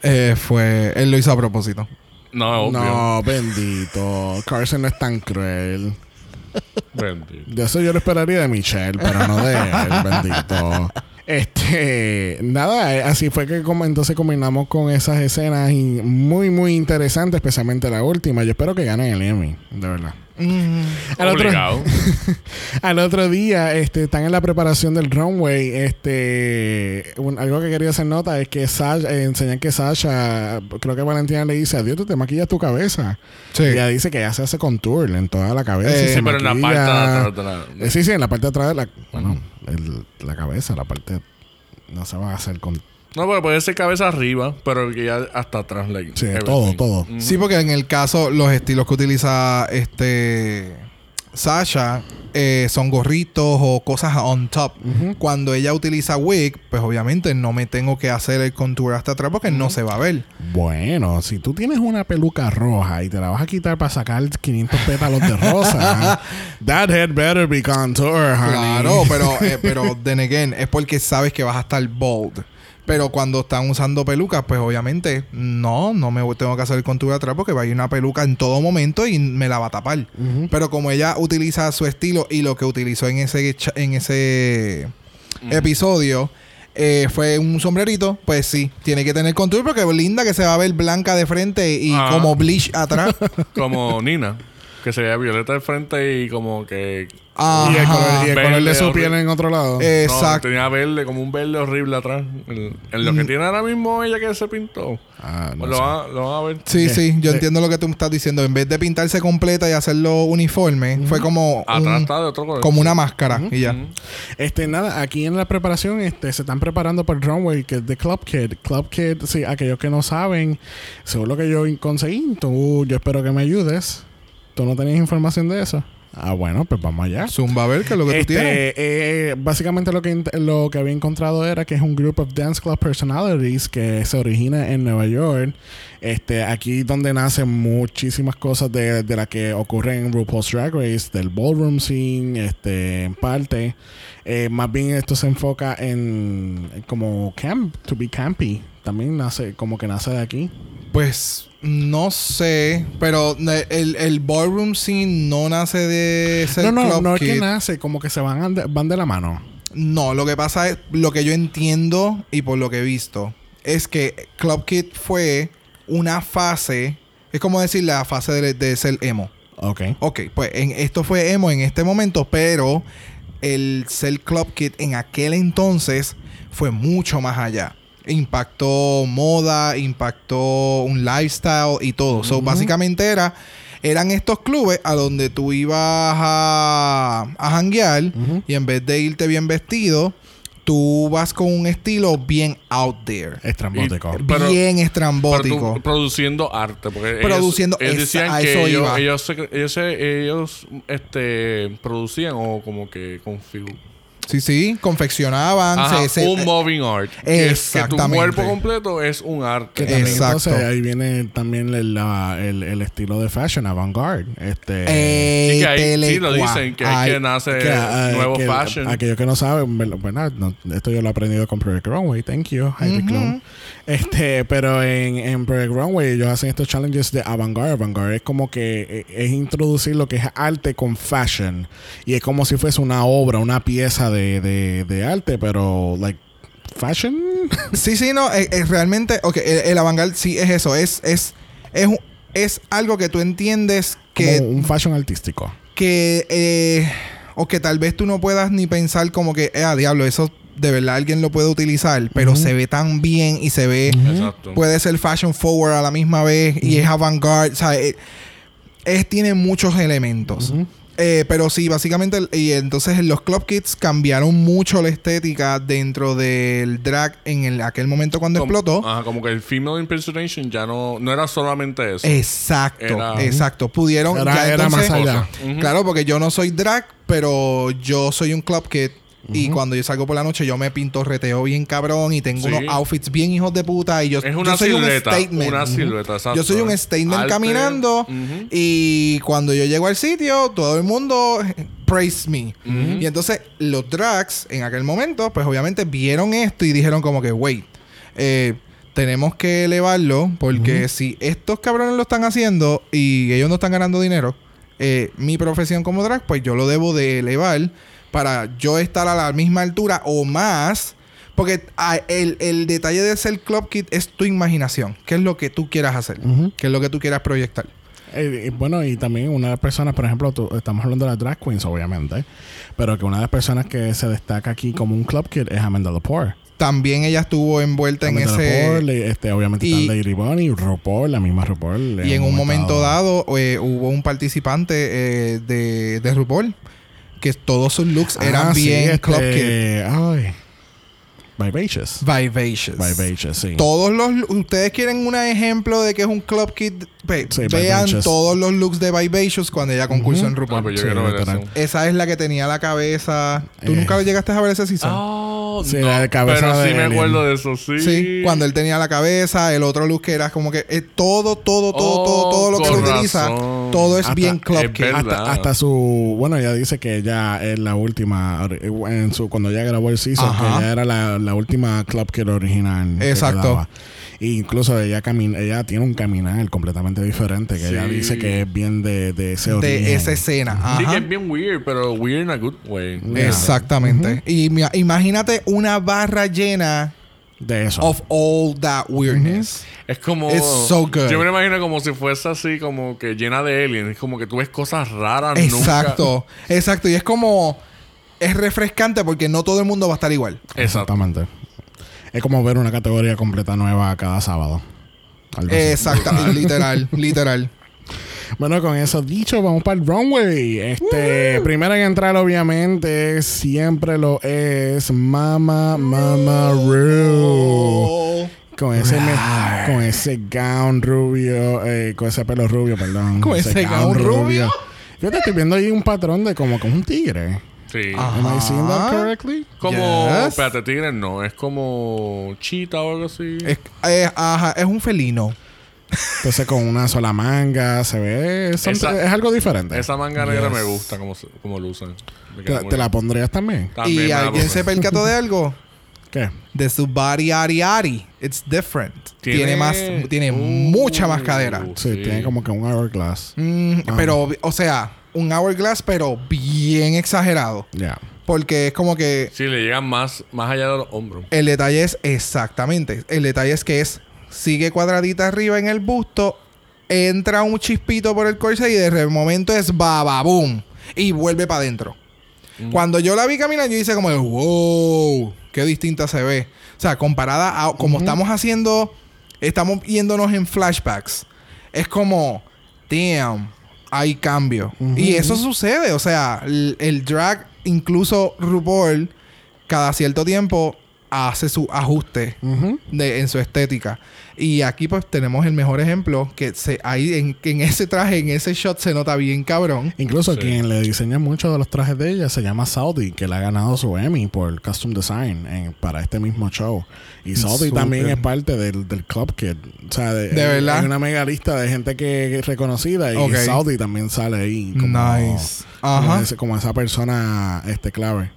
Eh, fue, él lo hizo a propósito. No, obvio. No, bendito. Carson no es tan cruel. Bendito. De eso yo lo esperaría de Michelle, pero no de él, bendito. Este, nada, eh, así fue que como entonces combinamos con esas escenas y muy, muy interesantes, especialmente la última. Yo espero que ganen el Emmy, de verdad. Al otro, [laughs] al otro día, este, están en la preparación del runway. Este, un- algo que quería hacer nota es que Sasha, eh, enseñan que Sasha, creo que Valentina le dice, adiós, tú te maquillas tu cabeza. Sí. Y ella dice que ella se hace contour en toda la cabeza. Eh, sí, se pero en la parte de atrás de la- Eh, sí, sí, en la parte de atrás de la. Bueno, el- la cabeza, la parte. No se va a hacer con. No, pero puede ser cabeza arriba, pero que ya hasta atrás. Like, Sí, everything. todo, todo. Sí, porque en el caso, los estilos que utiliza este Sasha eh, son gorritos o cosas on top. Cuando ella utiliza wig, pues obviamente no me tengo que hacer el contour hasta atrás porque no se va a ver. Bueno, si tú tienes una peluca roja y te la vas a quitar para sacar 500 pétalos de rosa, [laughs] that head better be contour, honey. Claro, pero, eh, pero then again, es porque sabes que vas a estar bold. Pero cuando están usando pelucas, pues obviamente no, no me tengo que hacer el contour atrás porque va a ir una peluca en todo momento y me la va a tapar. Pero como ella utiliza su estilo y lo que utilizó en ese, en ese episodio eh, fue un sombrerito, pues sí, tiene que tener contour porque linda que se va a ver blanca de frente y Ah. como bleach atrás. [laughs] Como Nina, que se veía violeta de frente y como que. Y el color, y el Verde, color de su piel en otro lado. Eh, No, Exacto. tenía verde, como un verde horrible atrás. En, en lo que tiene ahora mismo ella que se pintó. Ah, no Pues lo, sé. van, lo van a ver. Sí, sí, yo entiendo lo que tú me estás diciendo. En vez de pintarse completa y hacerlo uniforme, fue como, Atrás un- está de otro color. como una máscara y ya. Este, nada, aquí en la preparación este, se están preparando para el runway que es de Club Kid. Club Kid, sí, aquellos que no saben, según lo que yo conseguí, tú, yo espero que me ayudes. ¿Tú no tenías información de eso? Ah, bueno, pues vamos allá. Zumba a ver qué es lo que tú Este, tienes. eh, básicamente lo que, lo que había encontrado era que es un group of dance club personalities que se origina en Nueva York. Este, aquí donde nacen muchísimas cosas de, de las que ocurren en RuPaul's Drag Race, del ballroom scene, este, en parte. Eh, más bien esto se enfoca en, en como camp, to be campy. También nace, como que nace de aquí. Pues no sé, pero el, el ballroom scene no nace de ser no, no, Club no es que nace, como que se van, de- van de la mano. No, lo que pasa es, lo que yo entiendo y por lo que he visto, es que Club Kid fue una fase, es como decir la fase de, de ser emo. Ok. Ok, pues en, esto fue emo en este momento, pero el ser Club Kid en aquel entonces fue mucho más allá. Impactó moda, impactó un lifestyle y todo. So, básicamente era, eran estos clubes a donde tú ibas a, a janguear y en vez de irte bien vestido, tú vas con un estilo bien out there. Estrambótico. Y- Pero- bien Pero estrambótico. tú- produciendo arte. Porque Produciendo- ellos, ellos esa- decían a que eso ellos, iba. ellos, se- ellos, se- ellos, este, producían o como que configu- Sí, sí, confeccionaban. Ajá, se- se- un moving art. Que, es que tu Exactamente. cuerpo completo es un Que arte. también, Exacto. entonces ahí viene también el, la- el, el estilo de fashion avant-garde. Este, Eh, Sí, que ahí- sí, lo dicen, que, Ay, que nace que, ah, nuevo que fashion. Aquellos que no saben, bueno, no, esto yo lo he aprendido con Project Runway. Thank you, Heidi Ujú. Klum. Este, pero en, en Project Runway ellos hacen estos challenges de avant-garde. Avant-garde es como que eh, es introducir lo que es arte con fashion. Y es como si fuese una obra, una pieza de, de, de arte, pero, like, fashion. [laughs] Sí, sí, no, es, es realmente, ok, el, el avant-garde sí es eso, es, es, es, es algo que tú entiendes que, como un fashion artístico. que eh, o que tal vez tú no puedas ni pensar como que, eh, a diablo, eso de verdad alguien lo puede utilizar, pero se ve tan bien y se ve, Exacto. puede ser fashion forward a la misma vez y es avant-garde, o sea, eh, es, tiene muchos elementos. Eh, pero sí, básicamente, y entonces los Club Kids cambiaron mucho la estética dentro del drag en el- aquel momento cuando Como- explotó. Ajá, como que el female impersonation ya no, no era solamente eso. Exacto, Era- exacto. Pudieron. Era- ya era más entonces- allá. Ujú. Claro, porque yo no soy drag, pero yo soy un club kid. Y cuando yo salgo por la noche, yo me pinto reteo bien cabrón y tengo Sí. unos outfits bien hijos de puta. Y yo, Es una yo soy silueta. un statement. Una silueta, exacto. Yo soy un statement Arte. caminando. Y cuando yo llego al sitio, todo el mundo praise me. Y entonces los drags en aquel momento, pues obviamente vieron esto y dijeron como que, wait, eh, tenemos que elevarlo porque si estos cabrones lo están haciendo y ellos no están ganando dinero, eh, mi profesión como drag, pues yo lo debo de elevar para yo estar a la misma altura o más. Porque ah, el, el detalle de ser Club Kid es tu imaginación. ¿Qué es lo que tú quieras hacer? ¿Qué es lo que tú quieras proyectar? Eh, bueno, y también una de las personas, por ejemplo, tú- estamos hablando de las drag queens, obviamente, pero que una de las personas que se destaca aquí como un club kid es Amanda Lepore. También ella estuvo envuelta en ese... Lepore, le- este, obviamente y- está Lady Bunny, RuPaul, la misma RuPaul. Y en un momento dado eh, hubo un participante eh, de, de RuPaul que todos sus looks eran Ah, sí, bien este, Club Kid. Ay. Vivacious. Vivacious. Vivacious, sí. Todos los... Ustedes quieren un ejemplo de que es un Club Kid. Ve- Sí, vean Vivacious. todos los looks de Vivacious cuando ella concursó en Ah, RuPaul. pues yo Sí, quiero ver literal. eso. Esa es la que tenía la cabeza. ¿Tú Eh. nunca llegaste a ver ese season? Oh, Sí, no, la de cabeza pero de sí me alien. acuerdo de eso, sí. Sí, cuando él tenía la cabeza, el otro look que era como que eh, todo, todo, todo, Oh, todo, todo lo que él con utiliza, razón. todo es Hasta- bien Club es Kid. verdad. Hasta, hasta su bueno ella dice que ella es la última en su cuando ella grabó el season Ajá. que ella era la, la última club kid original que Exacto. quedaba. E incluso ella camina ella tiene un caminar completamente diferente que ella dice que es bien de, de ese origen de esa escena. Sí, que es bien weird, pero weird in a good way. Yeah. Exactamente. Y mi- imagínate una barra llena de eso of all that weirdness. Es como. It's so good. Yo me lo imagino como si fuese así, como que llena de aliens. Es como que tú ves cosas raras. nunca- Exacto. Exacto. Y es como. Es refrescante porque no todo el mundo va a estar igual. Exacto. exactamente es como ver una categoría completa nueva cada sábado. Exacto. [laughs] literal. Literal. Bueno, con eso dicho, vamos para el runway. Este, primera en entrar, obviamente, siempre lo es Mama Mama Ru. Con ese, me- con ese gown rubio, eh, con ese pelo rubio, perdón. ¿Con ese gown rubio? Fíjate, estoy viendo ahí un patrón de como con un tigre. Sí. Am I seeing that Ajá. correctly? Como. Yes. Espérate, tigre no. Es como. Chita o algo así. Es, ajá, es un felino. Entonces con una sola manga, se ve... Esa- es algo diferente. Esa manga negra Yes. me gusta como, se- como lo usan. Me ¿Te, queda te muy la bien. pondrías también? También me y la alguien pongo. se percató de algo. [laughs] ¿Qué? De su body ari ari. It's different. Tiene, Tiene- más, tiene Uh, mucha más cadera. Sí, Sí. tiene como que un hourglass. Mm, Ah. Pero, o sea, un hourglass, pero bien exagerado. Ya. Porque es como que Sí, le llegan más, más allá de los hombros. el detalle es exactamente. El detalle es que es sigue cuadradita arriba en el busto, entra un chispito por el corset y de momento es bababum y vuelve para adentro. Cuando yo la vi caminar, yo hice como, wow, qué distinta se ve. O sea, comparada a como estamos haciendo, estamos yéndonos en flashbacks. Es como, damn, hay cambio. Y eso sucede. O sea, el, el drag, incluso RuPaul, cada cierto tiempo hace su ajuste de, en su estética. Y aquí pues tenemos el mejor ejemplo que se ahí en, que en ese traje, en ese shot se nota bien cabrón. Incluso Sí. quien le diseña muchos de los trajes de ella se llama Saudi, que le ha ganado su Emmy por Costume Design en- para este mismo show. Y Saudi Súper. también es parte del, del Club Kid. O sea, de, ¿De verdad? Hay una mega lista de gente que es reconocida y. Saudi también sale ahí. Como, Nice. Como, Ajá. ese- como esa persona este, clave.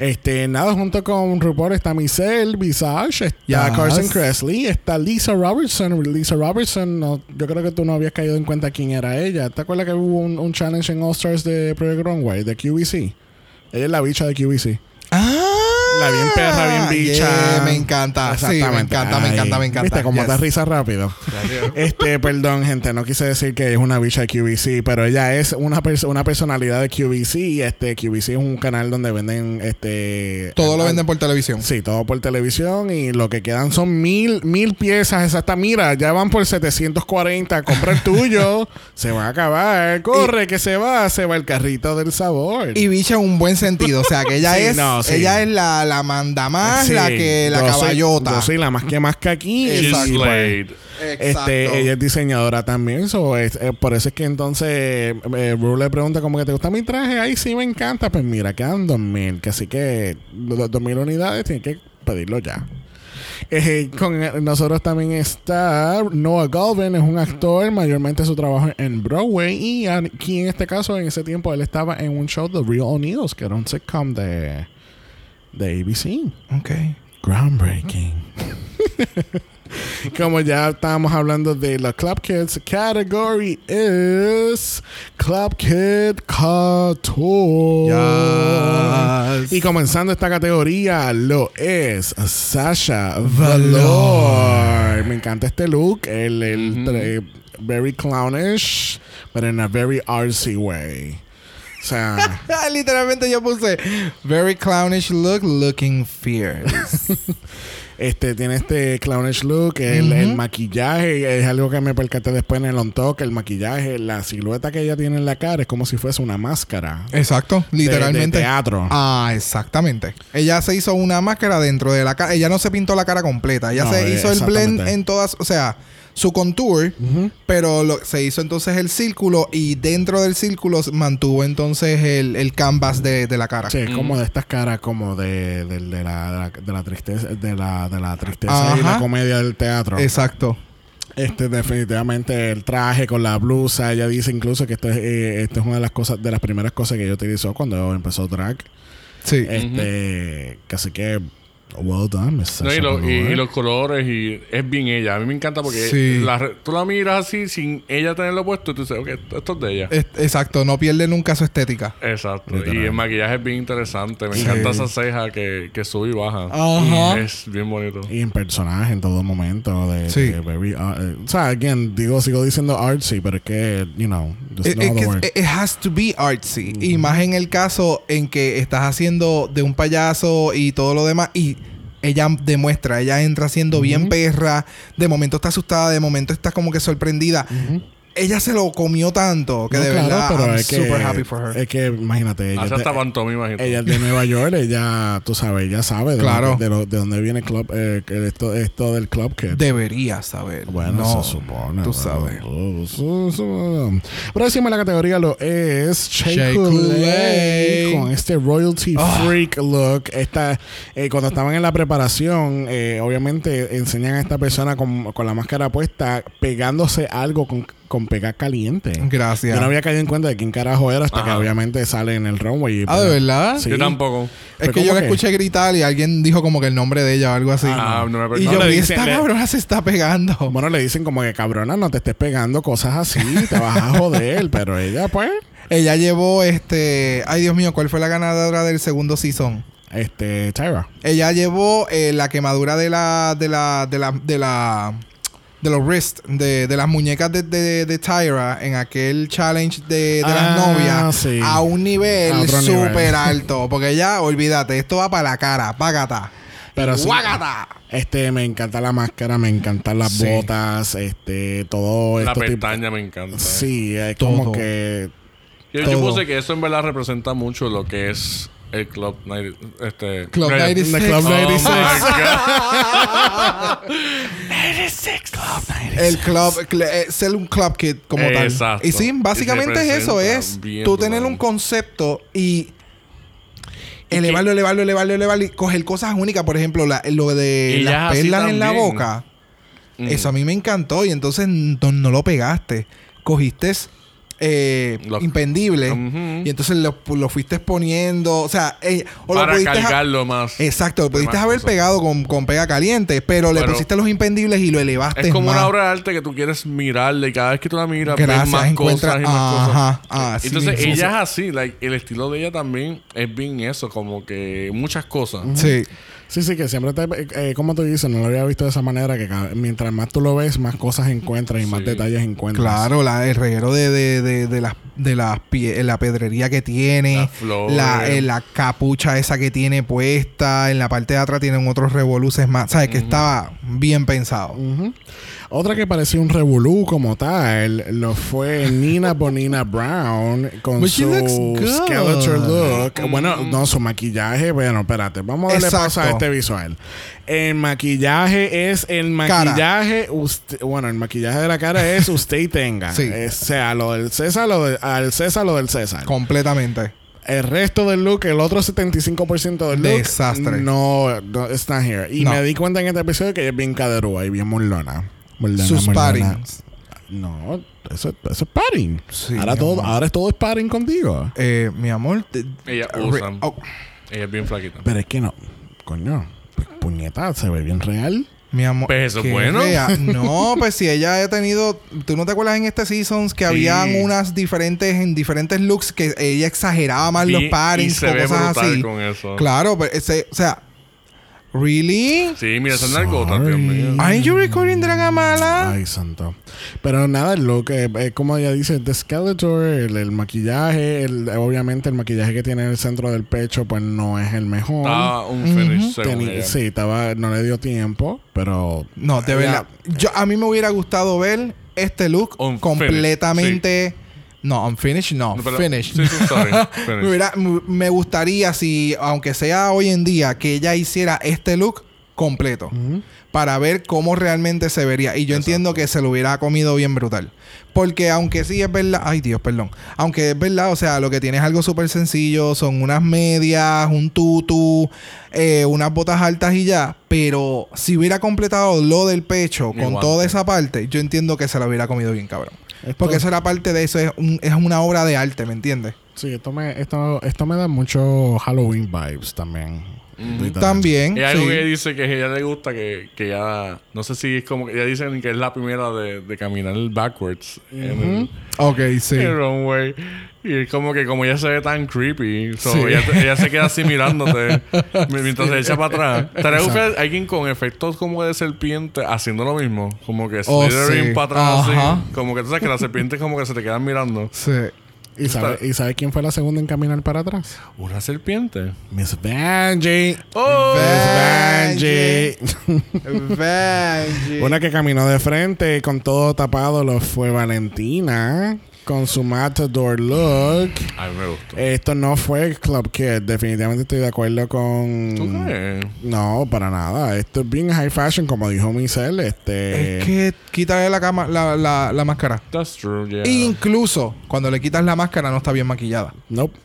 Este, nada, junto con RuPaul está Michelle Visage, está Yes. Carson Kressley, está Lisa Robertson. Lisa Robertson, no, yo creo que tú no habías caído en cuenta quién era ella. ¿Te acuerdas que hubo un, un challenge en All Stars de Project Runway, de QVC? Ella es la bicha de QVC. Ah, La bien perra, bien bicha. yeah, me encanta. Sí, me encanta, me encanta, me encanta. Viste cómo Yes. te risa rápido. Este, perdón, gente, no quise decir que es una bicha de QVC, pero ella es una, una personalidad de QVC. Este, QVC es un canal donde venden este. Todo lo ah, venden por televisión. Sí, todo por televisión y lo que quedan son mil, mil piezas exactas. Mira, ya van por 740. Compra el tuyo. [laughs] se va a acabar. Corre, que se va. Se va el carrito del sabor. Y bicha en un buen sentido. O sea, que ella [laughs] Sí, es no, sí. ella es la, la manda más, Sí, la que la yo soy- caballota. yo soy la más que más que aquí. Exacto. y, pues, Slade. Exacto. Este, ella es diseñadora también, so, es- eh, por eso es que entonces eh, le pregunta como que te gusta mi traje, ay sí me encanta, pues mira, quedan 2000, que así que los 2000 unidades tienen que pedirlo ya. Eh, con eh, nosotros también está Noah Galvin, es un actor, mayormente su trabajo en Broadway y aquí en este caso, en ese tiempo, él estaba en un show de Real O'Neills, que era un sitcom de, de ABC. Ok. Groundbreaking. [laughs] Como ya estábamos hablando de los Club Kids, category is Club Kid Couture. Yes. Y comenzando esta categoría lo es Sasha Valor. Me encanta este look, el, el very clownish, but in a very artsy way. O sea, [laughs] Literalmente yo puse very clownish look, looking fierce. [laughs] este tiene este clownish look, el, el maquillaje es algo que me percaté después en el on talk, el maquillaje, la silueta que ella tiene en la cara es como si fuese una máscara. Exacto, de- literalmente. de teatro. Ah, exactamente. Ella se hizo una máscara dentro de la cara. Ella no se pintó la cara completa. Ella No, se eh, hizo el blend en todas, o sea, su contour, pero lo- se hizo entonces el círculo y dentro del círculo mantuvo entonces el, el canvas de, de la cara. Sí, es como de estas caras como de, de- de la, de, la, de la tristeza, de la, de la tristeza y la comedia del teatro. Exacto. Este definitivamente el traje con la blusa, ella dice incluso que esto es, eh, esto es una de las cosas, de las primeras cosas que ella utilizó cuando empezó drag. Sí. Este, casi que well done, Miss No, y, lo- y- los colores y es bien ella. A mí me encanta porque Sí. la re- tú la miras así sin ella tenerlo puesto y tú dices, ok, esto, esto es de ella. Es- exacto, no pierde nunca su estética. Exacto. Literal. Y el maquillaje es bien interesante. Me Sí. encanta esa ceja que, que sube y baja. Ajá. Es bien bonito. Y en personaje en todo momento. De, Sí. de very, uh, eh, o sea, again, digo, sigo diciendo artsy, pero es que, you know, just Es, no word. it has to be artsy. Y más en el caso en que estás haciendo de un payaso y todo lo demás. Y ella demuestra, ella entra siendo bien perra. De momento está asustada, de momento está como que sorprendida. Ella se lo comió tanto que No, de claro, verdad pero I'm es que, super happy for her. Es que, imagínate, ella, hasta pantomima. gente. ella es de Nueva York, ella, tú sabes, ella sabe de, Claro. de, lo- de dónde viene club, eh, que esto, esto del Club Kid. Debería saber. Bueno, no, se supone. Tú bueno, sabes. su- su- Próxima la categoría lo es Shea con este royalty Ah. freak look. Esta, eh, cuando estaban en la preparación, eh, obviamente enseñan a esta persona con, con la máscara puesta pegándose algo con, con pegar caliente. Gracias. Yo no había caído en cuenta de quién carajo era hasta que obviamente sale en el runway. y- Ah, ¿de verdad? Sí. Yo tampoco. Es que yo la escuché gritar y alguien dijo como que el nombre de ella o algo así. Ah, no me y no, yo, le "Y dicen- esta le- cabrona se está pegando. Bueno, le dicen como que cabrona, no te estés pegando cosas así, te vas a joder, [laughs] pero ella pues, Ella llevó este. Ay, Dios mío, ¿cuál fue la ganadora del segundo season? este, Tyra. Ella llevó eh, la quemadura de la. de la. de la. de la. De los wrists, de, de las muñecas de, de, de Tyra en aquel challenge de, de Ah, las novias sí. a un nivel súper [laughs] alto. Porque ya, olvídate, esto va para la cara, págata. Pero. Este, me encanta la máscara, me encantan las Sí. botas, este, todo La tipo- pestaña me encanta. Sí, es como que Yo, yo puse que eso en verdad representa mucho lo que es el Club 90, este, Club eh, 96. The Club Oh [laughs] 96. my God. El club, cl- eh, ser un club kid como tal. Exacto. Y sí, básicamente es eso, es tú tener un concepto y elevarlo, elevarlo, elevarlo, elevarlo y coger cosas únicas, por ejemplo, la- lo de las perlas en la boca. Mm. Eso a mí me encantó y entonces no, no lo pegaste. Cogiste eh, Lo- impendible y entonces lo, lo fuiste exponiendo, o sea, eh, o lo Para pudiste ha- cargarlo más. Exacto, lo pudiste haber cosas. pegado con, con pega caliente, pero, le pusiste los impendibles y lo elevaste Es como más. una obra de arte que tú quieres mirarle y cada vez que tú la miras Gracias, ves más encuentra- cosas y más ajá, cosas. así Entonces ella es así, like, el estilo de ella también es bien eso, como que muchas cosas. Sí. Sí, sí, que siempre te, eh, como tú dices, no lo había visto de esa manera, que cada- mientras más tú lo ves, más cosas encuentras y más Sí. detalles encuentras. Claro, la, el reguero de, de, de, de las, de las pie- la pedrería que tiene, la, eh, la capucha esa que tiene puesta, en la parte de atrás tienen otros revoluces más, ¿sabes? Que estaba bien pensado. Otra que parecía un revolú como tal lo fue Nina [laughs] Bonina Brown con But su skeleton look. Bueno, no, su maquillaje. Bueno, espérate, vamos a darle Exacto. pausa a este visual. El maquillaje es el maquillaje. Usted, bueno, el maquillaje de la cara es [laughs] usted y tenga. Sí. Eh, sea lo del César, lo de- al César, lo del César. Completamente. El resto del look, el otro 75% del look, Desastre. no, no it's not here. Y No. me di cuenta en este episodio que ella es bien caderúa y bien molona. Sus molona. paddings. No, eso, eso es padding. Sí, ahora, mi todo, amor. ahora es todo es padding contigo. Eh, mi amor. te- Ella usa. oh, Ella es bien flaquita. Pero es que no, coño, pu- puñeta, se ve bien real. Mi amor. Pues eso es qué bueno. fea. [laughs] No, pues si ella ha tenido. ¿Tú no te acuerdas en este Seasons que Sí. habían unas diferentes, en diferentes looks que ella exageraba más los y se o ve cosas brutal así? con eso. Claro, pero ese, o sea. ¿Really? Sí, mira, esa narcota, Dios Sorry. mío. ¿Are you recording Dragamala? Ay, santo. Pero nada, lo que, eh, como ella dice, The Skeletor, el, el maquillaje, el- obviamente el maquillaje que tiene en el centro del pecho, pues no es el mejor. Estaba un finish según ella. sí, estaba, no le dio tiempo, pero. No, de verdad. Yo, a mí me hubiera gustado ver este look completamente. No, unfinished, no, No, finished. Sí, sí, sorry. [laughs] me, Finish. gustaría, si, aunque sea hoy en día, que ella hiciera este look completo. Para ver cómo realmente se vería. Y yo entiendo que se lo hubiera comido bien brutal. Porque aunque sí es verdad. Ay, Dios, perdón. Aunque es verdad, o sea, lo que tiene es algo súper sencillo. Son unas medias, un tutu, eh, unas botas altas y ya. Pero si hubiera completado lo del pecho Y con guante. toda esa parte, yo entiendo que se lo hubiera comido bien, cabrón. Esto- Porque eso era parte de eso. Es, un- es una obra de arte, ¿me entiendes? Sí, esto me, esto, esto me da mucho Halloween vibes también. Literal. También. Y hay algo sí. que ella dice que a ella le gusta que, que ella... No sé si es como... que Ella dice que es la primera de, de caminar backwards en, el, Ok, sí. en el runway. Y es como que como ella se ve tan creepy. so, Sí. ella, ella se queda así mirándote [laughs] mientras se echa para atrás. Estaría buscar alguien con efectos como de serpiente haciendo lo mismo. Como que Oh, slithering sí. para atrás Ajá. así. Como que tú sabes que las serpientes como que se te quedan mirando. Sí. ¿Y sabe, ¿Y sabe quién fue la segunda en caminar para atrás? ¿Una serpiente? Miss Vanjie. ¡Oh! Miss Vanjie. Vanjie. [laughs] Una que caminó de frente con todo tapado lo fue Valentina con su Matador look. A mí me gustó. Esto no fue Club Kid. Definitivamente estoy de acuerdo con. ¿Tú crees? No, para nada. Esto es bien high fashion, como dijo Michelle. Este. Es que quítale la, cama, la, la, la máscara. That's true, yeah. Incluso cuando le quitas la máscara no está bien maquillada. Nope.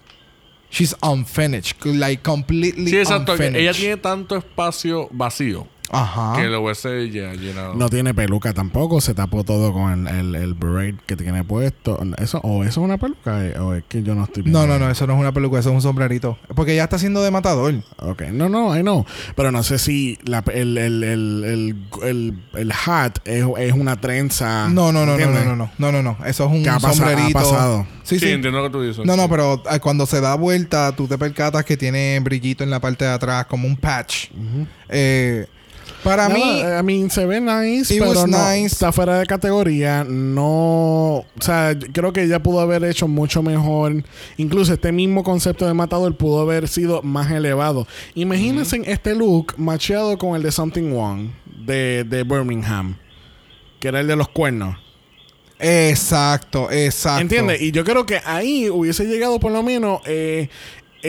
She's unfinished. Like completely Sí, exacto. unfinished. ella tiene tanto espacio vacío Ajá. que lo hubiese ya llenado. No tiene peluca tampoco. Se tapó todo con el, el, el beret que tiene puesto. Eso, o eso es una peluca eh, o es que yo no estoy viendo. No, no, no. Eso no es una peluca. Eso es un sombrerito. Porque ella está haciendo de matador. Ok, no, no, I know. Pero no sé si la, el, el, el, el, el, el hat es, es una trenza. No, no, no, no, no, no, no. No, no, no. Eso es un ha sombrerito. ha pasado. Sí, sí, sí. entiendo lo que tú dices. No, no, pero eh, cuando se da vuelta, tú te percatas que tiene brillito en la parte de atrás, como un patch. Eh, para Nada, mí, I mean, se ve nice, It pero was no, nice. está fuera de categoría. No, o sea, yo creo que ella pudo haber hecho mucho mejor. Incluso este mismo concepto de matador pudo haber sido más elevado. Imagínense este look macheado con el de Something Wrong de, de Birmingham, que era el de los cuernos. exacto, exacto. ¿Entiendes? Y yo creo que ahí hubiese llegado por lo menos. Eh,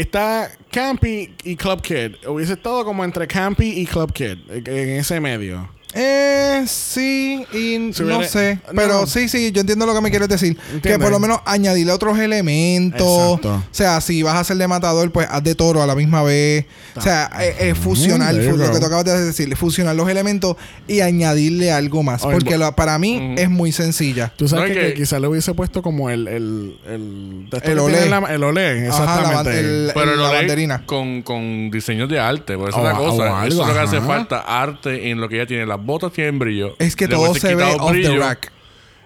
está Campy y Club Kid. Hubiese estado como entre Campy y Club Kid. En ese medio. Eh, sí, y Si no sé. no. Pero sí, sí, yo entiendo lo que me quieres decir. Que por lo menos añadirle otros elementos. Exacto. O sea, si vas a hacer de matador, pues haz de toro a la misma vez. O sea, eh, eh, fusionar, lo que tú acabas de decir, fusionar los elementos y añadirle algo más. Oye, porque lo- para mí es muy sencilla. Tú sabes No, que, es que que- quizá le hubiese puesto como el... El, el, El olé. la- el olé, Ajá, la ban- exactamente. el- la banderina. con, con diseños de arte, por eso es la cosa. algo, eso es lo que hace falta, arte en lo que ella tiene. Las botas tienen brillo. Es que Le todo se ve off the rack.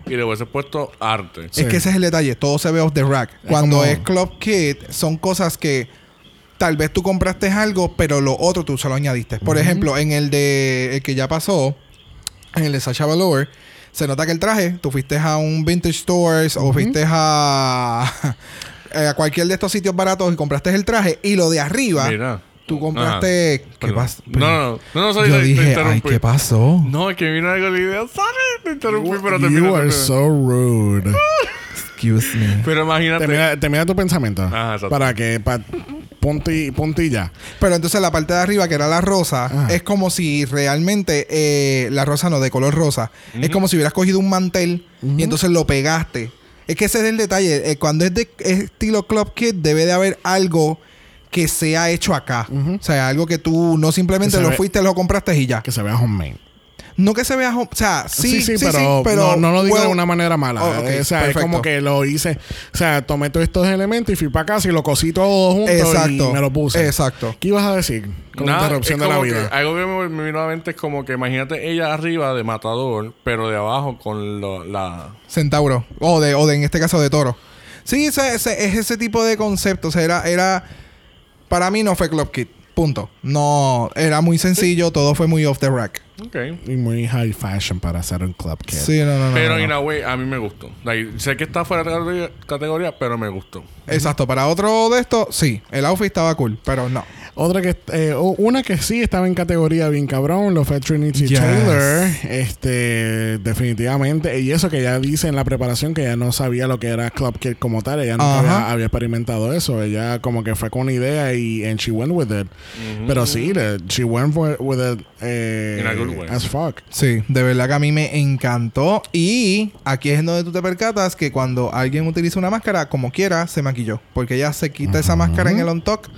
Y le hubiese puesto arte. Sí. Es que ese es el detalle. Todo se ve off the rack. Cuando como- es Club Kid, son cosas que tal vez tú compraste algo, pero lo otro tú se lo añadiste. Por ejemplo, en el de el que ya pasó, en el de Sasha Velour, se nota que el traje, tú fuiste a un vintage stores o fuiste a, [laughs] a cualquier de estos sitios baratos y compraste el traje y lo de arriba, Mira. Tú compraste... ¿Qué pasa? No, no, no. No, no, sorry, Yo te- te dije, ay. ¿qué pasó? No, es que vino algo de idea. Sorry, te interrumpí, pero You termina. are so rude. Excuse me. Pero imagínate. termina, termina tu pensamiento. Ajá, exacto. para que... Pa, punti, puntilla. Pero entonces la parte de arriba, que era la rosa, Ah. es como si realmente eh, la rosa no de color rosa. Es como si hubieras cogido un mantel y entonces lo pegaste. Es que ese es el detalle. Eh, cuando es de estilo Club Kid, debe de haber algo que sea hecho acá. O sea, algo que tú no simplemente lo ve- fuiste, lo compraste y ya. Que se vea homemade. No que se vea... O sea, sí, sí, sí, pero... no, no lo digo de una manera mala. Oh, ok, o sea, es como que lo hice. O sea, tomé todos estos elementos y fui para casa y lo cosí todo junto Exacto. y me lo puse. Exacto. ¿Qué ibas a decir? Con Nada, interrupción de la que vida. algo que me, me vino a la mente es como que imagínate ella arriba de matador, pero de abajo con lo- la. Centauro. O de, o de, en este caso, de toro. Sí, ese- ese- es ese tipo de concepto. O sea, era, era... Para mí no fue Club Kid. Punto. No... Era muy sencillo. Todo fue muy off the rack. Ok. Y muy high fashion para hacer un club kid. Sí, no, no, no. Pero no, no. in a way, a mí me gustó. Like, sé que está fuera de categoría, categoría, pero me gustó. Exacto. Para otro de estos, sí. El outfit estaba cool. Pero no. Otra que eh, una que sí estaba en categoría bien cabrón, lo fue Trinity Yes. Taylor. Este, definitivamente. Y eso que ella dice en la preparación que ella no sabía lo que era Club Kid como tal. Ella nunca Ajá. había, había experimentado eso. Ella como que fue con una idea y and she went with it. Pero sí, le- she went for- with it eh, as fuck. Sí, de verdad que a mí me encantó. Y aquí es donde tú te percatas que cuando alguien utiliza una máscara, como quiera, se maquilló. Porque ella se quita esa máscara en el on talk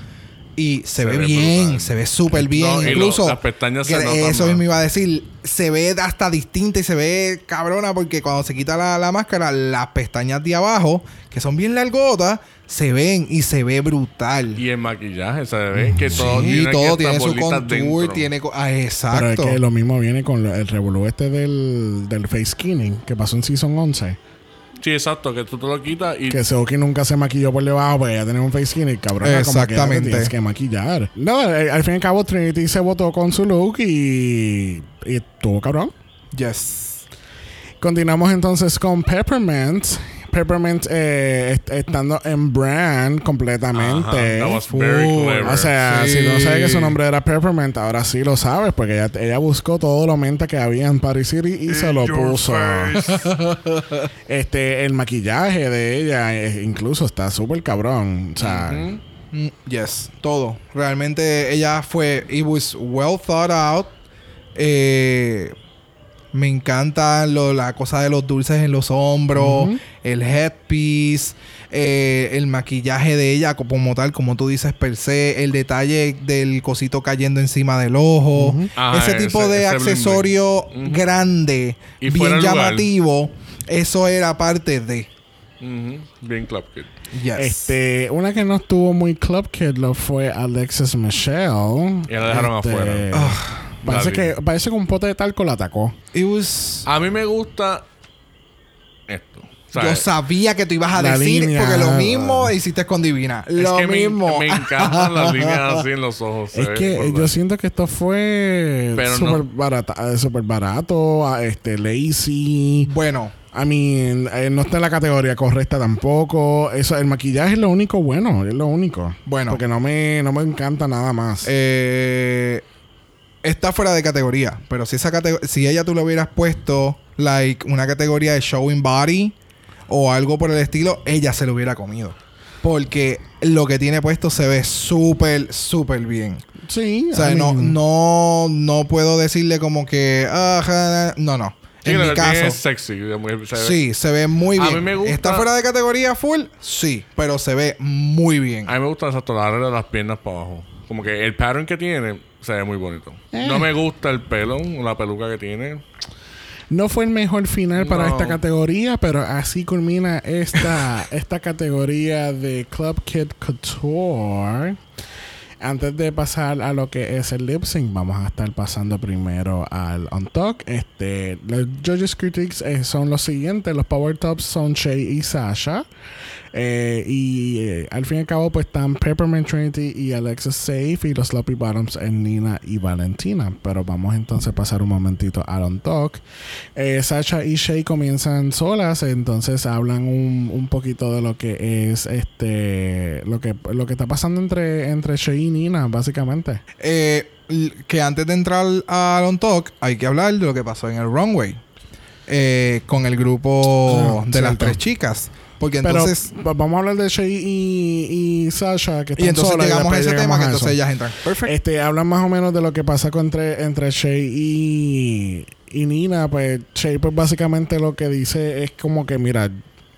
y se, Se ve, ve bien, brutal. se ve súper bien. No, y lo- Incluso, las pestañas se notan eso mismo iba a decir, se ve hasta distinta y se ve cabrona porque cuando se quita la, la máscara, las pestañas de abajo, que son bien largotas, se ven y se ve brutal. Y el maquillaje, se ve que todo sí, tiene, todo tiene su contour, dentro. tiene... Ah, Pero es exacto. que lo mismo viene con el revolú este del, del face skinning que pasó en Season 11. Sí, exacto, que tú te lo quitas y Que Seoki nunca se maquilló por debajo porque ella tenía un face skin y cabrón. Exactamente. tienes que maquillar. No, eh, al fin y al cabo Trinity se votó con su look y, y estuvo cabrón. Yes. Continuamos entonces con Peppermint. Peppermint eh, est- estando en brand completamente. That was very clever. O sea, Sí. si no sabes que su nombre era Peppermint, ahora sí lo sabes, porque ella, ella buscó todo lo menta que había en Paris City y se lo puso. [laughs] Este, el maquillaje de ella eh, incluso está súper cabrón. O sea. Mm, Yes, todo. Realmente ella fue. It was well thought out. Eh, me encanta lo- la cosa de los dulces en los hombros, el headpiece, eh, el maquillaje de ella como tal, como tú dices per se, el detalle del cosito cayendo encima del ojo. Ajá, ese tipo ese- de ese accesorio grande, Y bien llamativo, eso era parte de. Ujú. Bien Club Kid. Yes. Este, una que no estuvo muy club kid lo fue Alexis Michelle. Y la dejaron Este, afuera. Parece La que, parece que un pote de talco la atacó. It was- A mí me gusta esto. Yo sabía que tú ibas a La decir, línea. porque lo mismo hiciste con Divina. es lo que mismo. Me, encantan las líneas así en los ojos. Es que yo siento que esto fue súper no. barata, eh, súper barato, este, lazy. bueno, I mean, eh, no está en la categoría correcta tampoco. Eso, el maquillaje es lo único bueno, es lo único. Bueno. Porque no me, no me encanta nada más. eh, está fuera de categoría. Pero si esa catego- si ella tú le hubieras puesto, like, una categoría de showing body o algo por el estilo, ella se lo hubiera comido. Porque lo que tiene puesto se ve súper, súper bien. sí, O sea, I no, mean, no, no puedo decirle como que. ja, no, no. Sí, en mi caso. es sexy. se Sí, se ve muy A bien. mí me gusta- ¿Está fuera de categoría full? Sí, pero se ve muy bien. A mí me gusta la área de las piernas para abajo. Como que el pattern que tiene se ve muy bonito. Eh. No me gusta el pelo, la peluca que tiene. No fue el mejor final para No. esta categoría, pero así culmina esta, [laughs] esta categoría de Club Kid Couture. Antes de pasar a lo que es el lip sync, vamos a estar pasando primero al On Talk. Este, los Judges Critics eh, son los siguientes: los Power Tops son Shay y Sasha. Eh, y eh, al fin y al cabo, pues están Peppermint Trinity y Alexis Safe. Y los Sloppy Bottoms en Nina y Valentina. Pero vamos entonces a pasar un momentito al On Talk. Eh, Sasha y Shay comienzan solas, entonces hablan un, un poquito de lo que es este lo que lo que está pasando entre, entre Shay y Nina, básicamente. Eh, que antes de entrar al On Talk, hay que hablar de lo que pasó en el Runway. Eh, con el grupo Ah, de las tres chicas. Porque entonces. va- vamos a hablar de Shay y, y Sasha, que están y entonces solas, llegamos a después ese llegamos tema que a entonces ellas entran. Perfecto. Este, hablan más o menos de lo que pasa con entre, entre Shay y, y Nina. Pues Shay, pues básicamente lo que dice es como que, mira,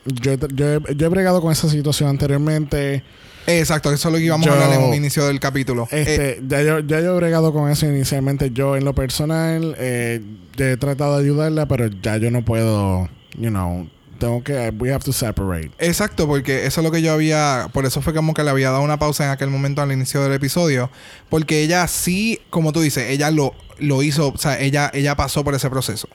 yo, he- yo, yo he bregado con esa situación anteriormente. Exacto, eso es lo que íbamos Yo- a hablar en un inicio del capítulo. Eh, Este, ya, yo, ya yo he bregado con eso inicialmente. Yo, en lo personal, eh, he tratado de ayudarla, pero ya yo no puedo, you know, tengo que, we have to separate. Exacto, porque eso es lo que yo había, por eso fue como que le había dado una pausa en aquel momento al inicio del episodio, porque ella sí, como tú dices, ella lo, lo hizo, o sea, ella, ella pasó por ese proceso.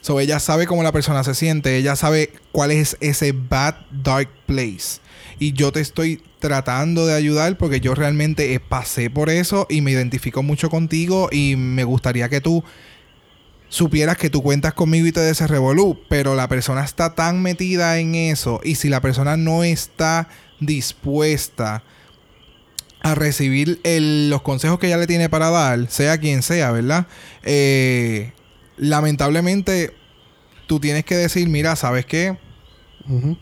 So, ella sabe cómo la persona se siente, ella sabe cuál es ese bad, dark place. Y yo te estoy tratando de ayudar porque yo realmente pasé por eso y me identifico mucho contigo y me gustaría que tú supieras que tú cuentas conmigo y te des ese revolú, pero la persona está tan metida en eso y si la persona no está dispuesta a recibir el- los consejos que ella le tiene para dar, sea quien sea, ¿verdad? Eh, lamentablemente tú tienes que decir, mira, ¿sabes qué?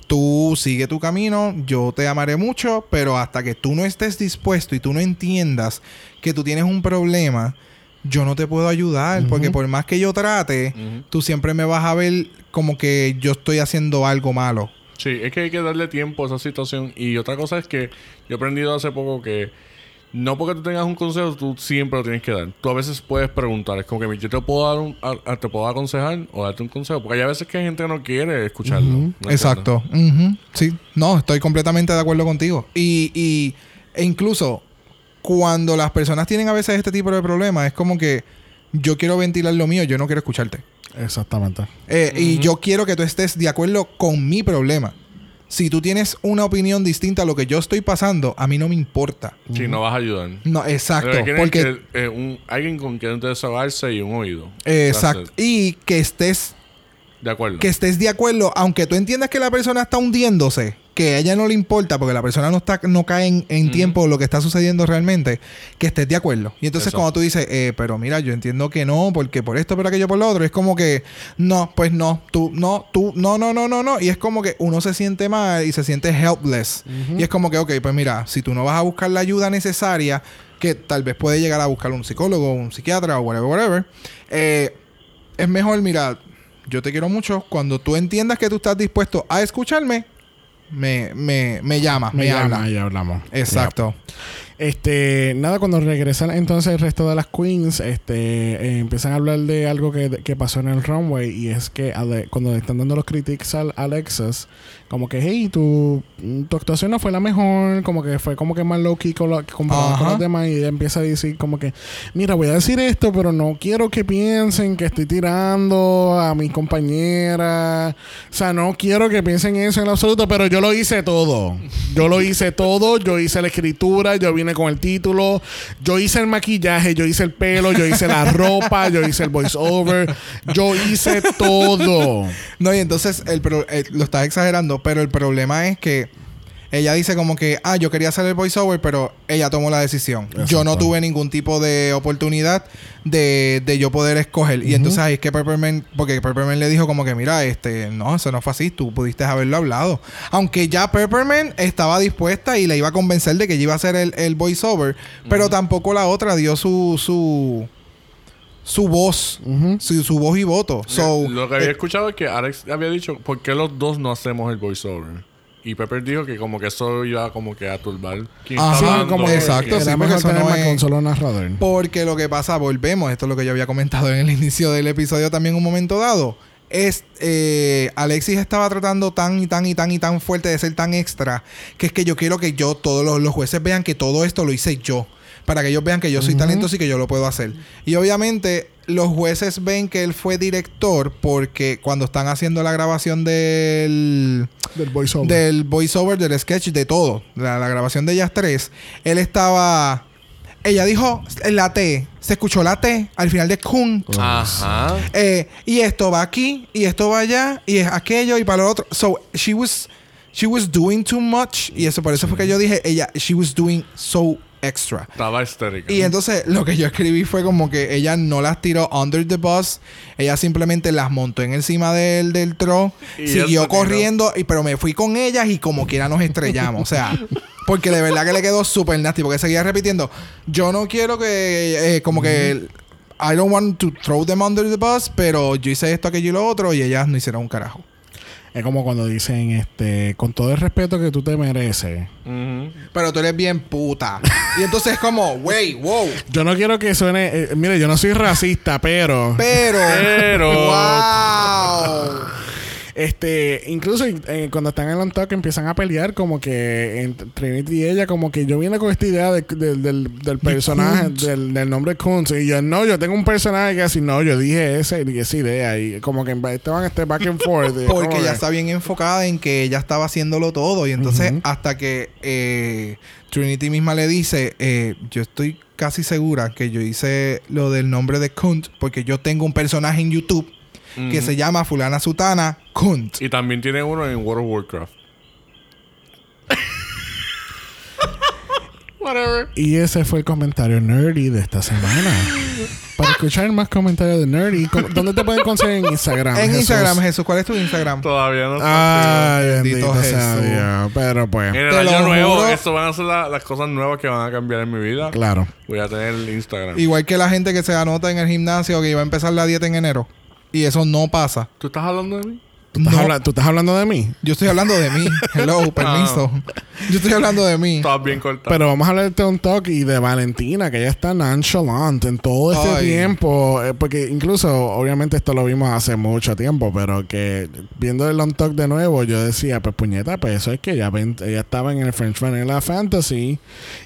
Tú sigue tu camino, yo te amaré mucho, pero hasta que tú no estés dispuesto y tú no entiendas que tú tienes un problema, yo no te puedo ayudar, porque por más que yo trate, tú siempre me vas a ver como que yo estoy haciendo algo malo. Sí, es que hay que darle tiempo a esa situación. Y otra cosa es que yo he aprendido hace poco que no porque tú tengas un consejo, tú siempre lo tienes que dar. Tú a veces puedes preguntar. Es como que yo te puedo dar un, a- a- te puedo aconsejar o darte un consejo. Porque hay veces que hay gente que no quiere escucharlo. Exacto. Sí. No, estoy completamente de acuerdo contigo. Y, y e incluso cuando las personas tienen a veces este tipo de problemas, es como que yo quiero ventilar lo mío, yo no quiero escucharte. Exactamente. Eh, Y yo quiero que tú estés de acuerdo con mi problema. Si tú tienes una opinión distinta a lo que yo estoy pasando, a mí no me importa. Sí, no vas a ayudar. No, exacto. Porque, que, eh, un- alguien con quien desahogarse y un oído. exacto. Y que estés De acuerdo. que estés de acuerdo, aunque tú entiendas que la persona está hundiéndose, que a ella no le importa porque la persona no está no cae en, tiempo lo que está sucediendo realmente, que estés de acuerdo. Y entonces cuando tú dices, eh, pero mira, yo entiendo que no, porque por esto, por aquello, por lo otro, es como que, no, pues no, tú, no, tú, no, no, no, no, no. Y es como que uno se siente mal y se siente helpless. Y es como que, ok, pues mira, si tú no vas a buscar la ayuda necesaria, que tal vez puede llegar a buscar un psicólogo, un psiquiatra o whatever, whatever, eh, es mejor, mira, yo te quiero mucho. Cuando tú entiendas que tú estás dispuesto a escucharme, me, me, me llamas, me, Me llama habla. y hablamos. Exacto. Este, nada, cuando regresan entonces el resto de las queens, este, eh, empiezan a hablar de algo que, que pasó en el runway y es que Ale- cuando le están dando los critiques al Alexis, como que, hey, tu, tu actuación no fue la mejor, como que fue como que más low key con comparado con los demás y ella empieza a decir como que, mira, voy a decir esto, pero no quiero que piensen que estoy tirando a mis compañeras, o sea, no quiero que piensen eso en absoluto, pero yo lo hice todo, yo lo hice todo, yo hice la escritura, yo vine con el título, yo hice el maquillaje, yo hice el pelo, yo hice la [laughs] ropa, yo hice el voiceover, yo hice todo. No, y entonces el pro- eh, lo estás exagerando, pero el problema es que ella dice como que, ah, yo quería hacer el voiceover, pero ella tomó la decisión. Yo no tuve ningún tipo de oportunidad de, de yo poder escoger. Y entonces ahí es que Peppermint, porque Peppermint le dijo como que, mira, este, no, eso no fue así, tú pudiste haberlo hablado. Aunque ya Peppermint estaba dispuesta y le iba a convencer de que ella iba a hacer el, el voiceover, pero tampoco la otra dio su, su, su voz, su, su voz y voto. So, lo que había eh, escuchado es que Alex había dicho, ¿por qué los dos no hacemos el voiceover? Y Pepper dijo que como que eso iba como que a turbar. quién está Sí, hablando, como exacto, sí, porque eso tener no más es- con solo narrador. Porque lo que pasa, volvemos, esto es lo que yo había comentado en el [laughs] inicio del episodio también un momento dado. Es eh, Alexis estaba tratando tan y tan y tan y tan fuerte de ser tan extra que es que yo quiero que yo, todos los, los jueces vean que todo esto lo hice yo. Para que ellos vean que yo soy talentoso y que yo lo puedo hacer. Y obviamente los jueces ven que él fue director porque cuando están haciendo la grabación del Del voiceover. del voiceover, del sketch, de todo. La, la grabación de ellas tres. Él estaba. Ella dijo la T. Se escuchó la T al final de Kun. Ajá. Eh, y esto va aquí, y esto va allá, y es aquello, y para lo otro. So, she was, she was doing too much. Y eso, por eso fue que yo dije, ella, she was doing so extra. Estaba histérica. Y entonces lo que yo escribí fue como que ella no las tiró under the bus, ella simplemente las montó en encima del, del tro, siguió corriendo, y, pero me fui con ellas y como quiera nos estrellamos. o sea, [laughs] porque de verdad que le quedó súper nasty, porque seguía repitiendo, yo no quiero que, eh, como que, I don't want to throw them under the bus, pero yo hice esto, aquello y lo otro, y ellas no hicieron un carajo. Es como cuando dicen, este, con todo el respeto que tú te mereces. Pero tú eres bien puta. y entonces es como, wey, wow. [laughs] Yo no quiero que suene, eh, mire, yo no soy racista, pero, Pero. Pero- [laughs] ¡Wow! Este, incluso eh, cuando están en el on talk empiezan a pelear como que entre Trinity y ella, como que yo vine con esta idea de- de- del, del personaje, del, del nombre Kuntz. Y yo, no, yo tengo un personaje que así, no, yo dije ese y esa idea. Y como que estaban este back and forth. Porque ella que- está bien enfocada en que ella estaba haciéndolo todo. Y entonces, hasta que eh, Trinity misma le dice: eh, Yo estoy casi segura que yo hice lo del nombre de Kunt porque yo tengo un personaje en YouTube que se llama Fulana Sutana Kunt. Y también tiene uno en World of Warcraft. [laughs] Whatever. Y ese fue el comentario nerdy de esta semana. Para escuchar más comentarios de nerdy, ¿cómo- ¿dónde te pueden conseguir en Instagram? en Jesús? Instagram, Jesús, ¿cuál es tu Instagram? Todavía no Ay, Bendito bendito sea. Pero pues, En el año nuevo, juro. esto van a ser la- las cosas nuevas que van a cambiar en mi vida. claro. Voy a tener el Instagram. Igual que la gente que se anota en el gimnasio que iba a empezar la dieta en enero. Y eso no pasa. ¿Tú estás hablando de mí? ¿Tú estás, No. habla- tú estás hablando de mí? Yo estoy hablando de mí. [laughs] Hello, permiso. Yo estoy hablando de mí. Estabas bien cortado. Pero vamos a hablar de Tom Talk y de Valentina, que ella está nonchalant en todo este Ay. tiempo. eh, porque incluso, obviamente, esto lo vimos hace mucho tiempo, pero que viendo el Long Talk de nuevo, yo decía, pues puñeta, pues eso es que ella, ven- ella estaba en el French Vanilla Fantasy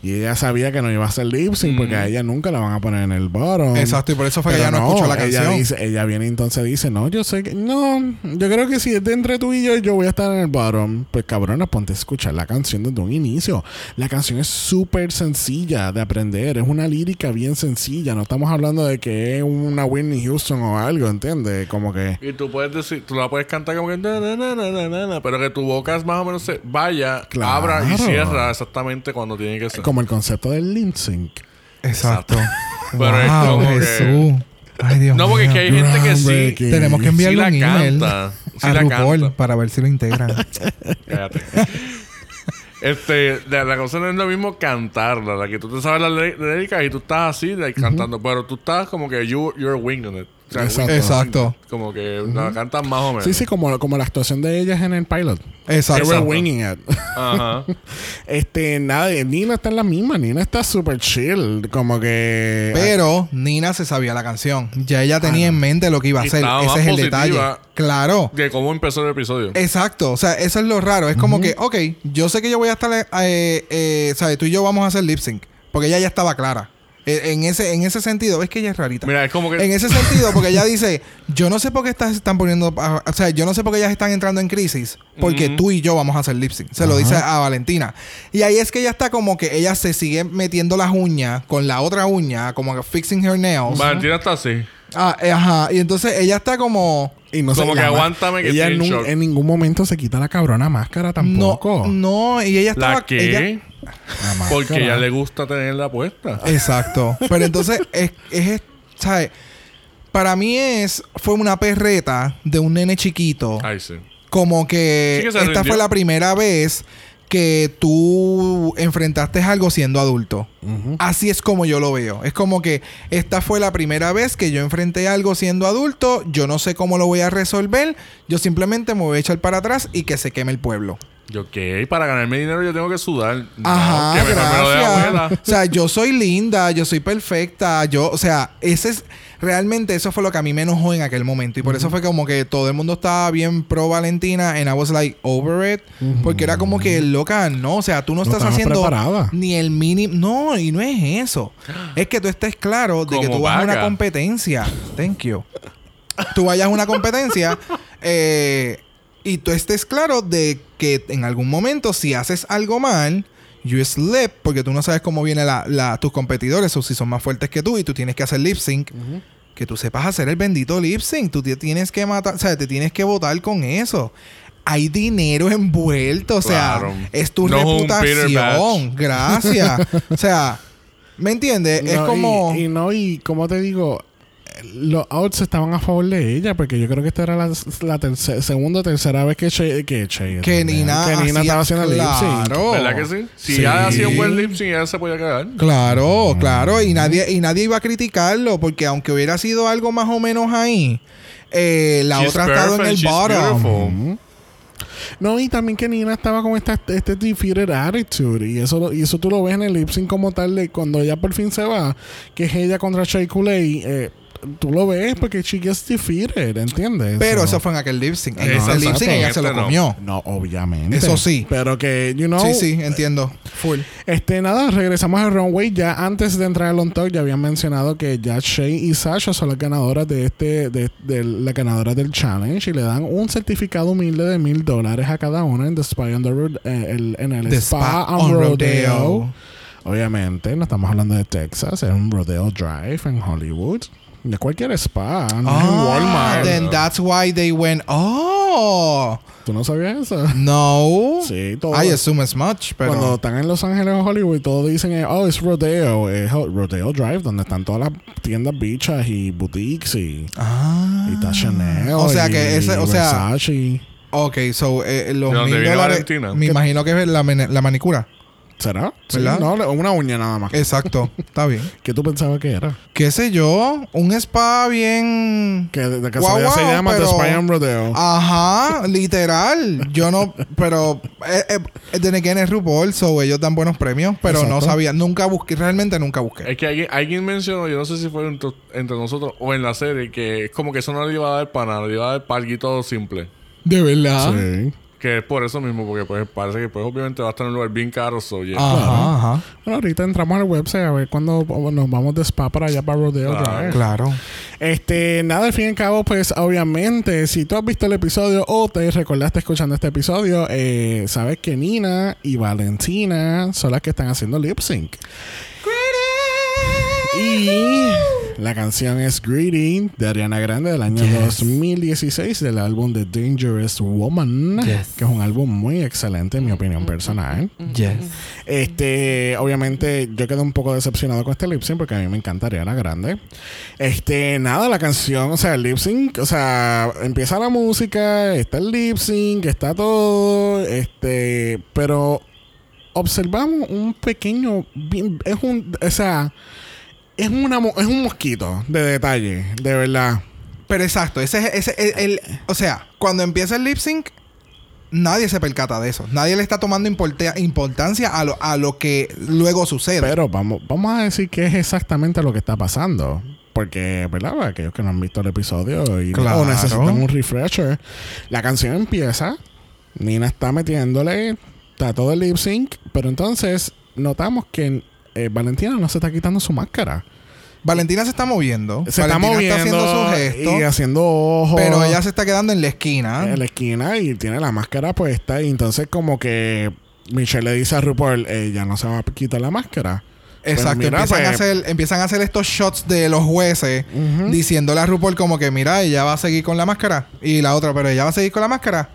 y ella sabía que no iba a ser lip sync porque a ella nunca la van a poner en el bottom. Exacto, y por eso fue que ella no, escuchó la ella canción. dice- ella viene entonces dice, no, yo sé que... No, yo creo que si es de entre tú y yo, yo voy a estar en el bottom. Pues cabrona, ponte a escuchar la canción desde un inicio. La canción es súper sencilla de aprender. Es una lírica bien sencilla. No estamos hablando de que es una Whitney Houston o algo, ¿entiendes? Como que... Y tú puedes decir, tú la puedes cantar como que na, na, na, na, na, na, na, pero que tu boca es más o menos se vaya, Claro. abra y cierra exactamente cuando tiene que ser. Como el concepto del lip sync. Exacto. Pero es wow, como que- Jesús. Ay, Dios no, porque mío. que hay gente que sí. Tenemos que sí enviarle la un email canta. Sí a la RuPaul canta. para ver si lo integran. [laughs] Cállate. Este, la, la cosa no es lo mismo cantarla, la que tú te sabes las lí- líricas y tú estás así like, cantando, pero tú estás como que you, you're winging it. Exacto. Exacto. Como que la cantas más o menos. Sí, sí, como, como la actuación de ellas en el pilot. They Exacto. were winging it. Ajá. [laughs] este, nada, Nina está en la misma. Nina está súper chill. Como que... Pero Nina se sabía la canción. Ya ella tenía Ah. en mente lo que iba a Y hacer. Ese más es el detalle. Claro. De cómo empezó el episodio. Exacto, o sea, eso es lo raro. Es como que, ok, yo sé que yo voy a estar, eh, eh, ¿sabes? Tú y yo vamos a hacer lip sync. Porque ella ya estaba clara. Eh, En ese, en ese sentido, es que ella es rarita. Mira, es como que. En ese sentido, porque ella dice, yo no sé por qué están poniendo, o sea, yo no sé por qué ellas están entrando en crisis, porque tú y yo vamos a hacer lip sync. Se lo dice a Valentina. Y ahí es que ella está como que ella se sigue metiendo las uñas con la otra uña, como que fixing her nails. Valentina está así. Ah, eh, ajá. Y entonces ella está como... Y no Como que aguántame que ella estoy en shock. en ningún momento se quita la cabrona máscara tampoco. No, no, y ella estaba... ¿La qué? ella- La máscara. Porque a ella le gusta tenerla puesta. Exacto. Pero entonces es, es, ¿sabes? Para mí es, fue una perreta de un nene chiquito. Ay, sí. Como que, Sí que se esta rindió. fue la primera vez que tú enfrentaste algo siendo adulto. Así es como yo lo veo. Es como que esta fue la primera vez que yo enfrenté algo siendo adulto. Yo no sé cómo lo voy a resolver. Yo simplemente me voy a echar para atrás y que se queme el pueblo. Yo, ¿qué? Para ganarme dinero yo tengo que sudar. No, Ajá, que mejor me lo dé gracias. abuela. O sea, yo soy linda, yo soy perfecta, yo, o sea, ese es realmente eso fue lo que a mí me enojó en aquel momento y por eso fue como que todo el mundo estaba bien pro Valentina and I was like over it, porque era como que loca, no, o sea, tú no, estás haciendo preparada. ni el mínimo, no, y no es eso. [gasps] Es que tú estés claro de que tú vas a una competencia. Thank you. Tú vayas a una competencia [laughs] eh, y tú estés claro de que en algún momento si haces algo mal, you slip, porque tú no sabes cómo vienen la, la- tus competidores o si son más fuertes que tú y tú tienes que hacer lip sync. Que tú sepas hacer el bendito lip sync. Tú te tienes que matar, o sea, te tienes que votar con eso. Hay dinero envuelto, o sea, Claro. es tu No reputación. Gracias. o sea, ¿me entiendes? es como. Y, y no, y como te digo, los outs estaban a favor de ella, porque yo creo que esta era la, la terce- segunda o tercera vez que Che, que, Che- que Nina, que Nina hacía- estaba haciendo el lip sync. claro. ¿Verdad que sí? Si Sí. ya hacía un buen lip sync, ella se podía quedar. Claro, claro. Y nadie, y nadie iba a criticarlo. Porque aunque hubiera sido algo más o menos ahí, eh, la She's otra ha estado en el bottom. No, y también que Nina estaba con esta, este defeated attitude. Y eso, y eso tú lo ves en el lip sync como tal, de cuando ella por fin se va, que es ella contra Shea Coulee. Eh, tú lo ves porque she gets defeated, ¿entiendes? Pero So- eso fue en aquel lip sync. En Exacto. ese lip sync ella se lo no. comió. No, obviamente. Eso sí. Pero que, you know. Sí, sí, entiendo. Full. Este, nada, regresamos al runway. Ya antes de entrar al on talk, ya habían mencionado que ya Shay y Sasha son las ganadoras de este, de, de las ganadoras del challenge y le dan un certificado humilde de mil dólares a cada una en The Spy on the Ro- eh, el- en el The Spa, Spa on on Rodeo. Rodeo. Obviamente, no estamos hablando de Texas, es un Rodeo Drive en Hollywood. De cualquier spa, no es en Ah, Walmart. then that's why they went, oh, ¿Tú no sabías eso? no. Sí, todo. I assume as much, pero... Cuando están en Los Ángeles o Hollywood, todos dicen, eh, oh, es Rodeo, es Rodeo Drive, donde están todas las tiendas bichas y boutiques y, Ah. y está Chanel. O sea y que ese- o sea- Versace. Ok, so, eh, los ¿De dónde mil dólares... Me imagino que es la, la manicura. ¿Será? Sí, ¿Verdad? no, una uña nada más. Exacto. Está bien. [laughs] ¿Qué tú pensabas que era? ¿Qué sé yo? Un spa bien... Que de, de Guau, casualidad se llama pero- The Spy on Rodeo. Ajá, literal. Yo no, pero eh, eh, then again es RuPaul, so ellos dan buenos premios, pero no sabía, nunca busqué, realmente nunca busqué. Es que alguien, alguien mencionó, yo no sé si fue entre, entre nosotros o en la serie, que es como que eso no le iba a dar para nada, le iba a dar para algo simple. De verdad. Sí. Que es por eso mismo, porque pues parece que pues obviamente va a estar en un lugar bien caro, so yeah. Ajá, ajá. Bueno, ahorita entramos al website a ver cuándo nos vamos de spa para allá para Rodeo Claro. Drive. Claro. Este, nada, al fin y al cabo, pues obviamente, si tú has visto el episodio o te recordaste escuchando este episodio, eh, sabes que Nina y Valentina son las que están haciendo lip sync. Y la canción es Greedy de Ariana Grande del año 2016 del álbum The Dangerous Woman, Yes. que es un álbum muy excelente en mi opinión personal. Yes. Este, obviamente, yo quedé un poco decepcionado con este lip sync porque a mí me encanta Ariana Grande. Este, nada, la canción, o sea, el lip sync, o sea, empieza la música, está el lip sync, está todo, este, pero observamos un pequeño, es un, o sea, es una, es un mosquito de detalle, de verdad. Pero exacto, ese es ese, el, el- o sea, cuando empieza el lip sync, nadie se percata de eso. Nadie le está tomando importe- importancia a lo, a lo que luego sucede. Pero vamos, vamos a decir qué es exactamente lo que está pasando. Porque, ¿verdad? Para aquellos que no han visto el episodio y Claro. o necesitan un refresher, la canción empieza, Nina está metiéndole, está todo el lip sync, pero entonces notamos que eh, Valentina no se está quitando su máscara. Valentina se está moviendo. Se está Valentina moviendo haciendo su gesto. y haciendo ojos. Pero ella se está quedando en la esquina. en la esquina y tiene la máscara puesta y entonces como que Michelle le dice a RuPaul, ella no se va a quitar la máscara. Exacto, mira, empiezan, pues, a hacer, empiezan a hacer estos shots de los jueces Ujú. diciéndole a RuPaul como que mira, ella va a seguir con la máscara. Y la otra, pero ella va a seguir con la máscara.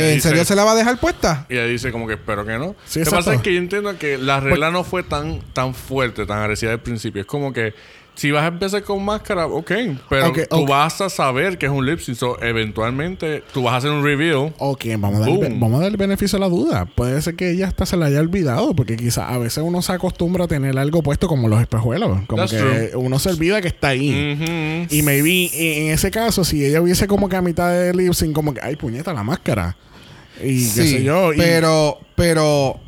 ¿En serio se- la va a dejar puesta? Y ella dice como que espero que no. Sí, Lo que pasa es que yo entiendo que la regla no fue tan, tan fuerte, tan agresiva al principio. Es como que si vas a empezar con máscara, ok. Pero tú vas a saber que es un lip sync. So, eventualmente tú vas a hacer un reveal. Ok, vamos a, dar, vamos a dar el beneficio a la duda. Puede ser que ella hasta se la haya olvidado, porque quizás a veces uno se acostumbra a tener algo puesto como los espejuelos. Como That's que true. uno se olvida que está ahí. Ujú. Y maybe en ese caso, si ella hubiese como que a mitad de lip sync, como que, ay, puñeta, la máscara. Y qué sé yo. y- pero, pero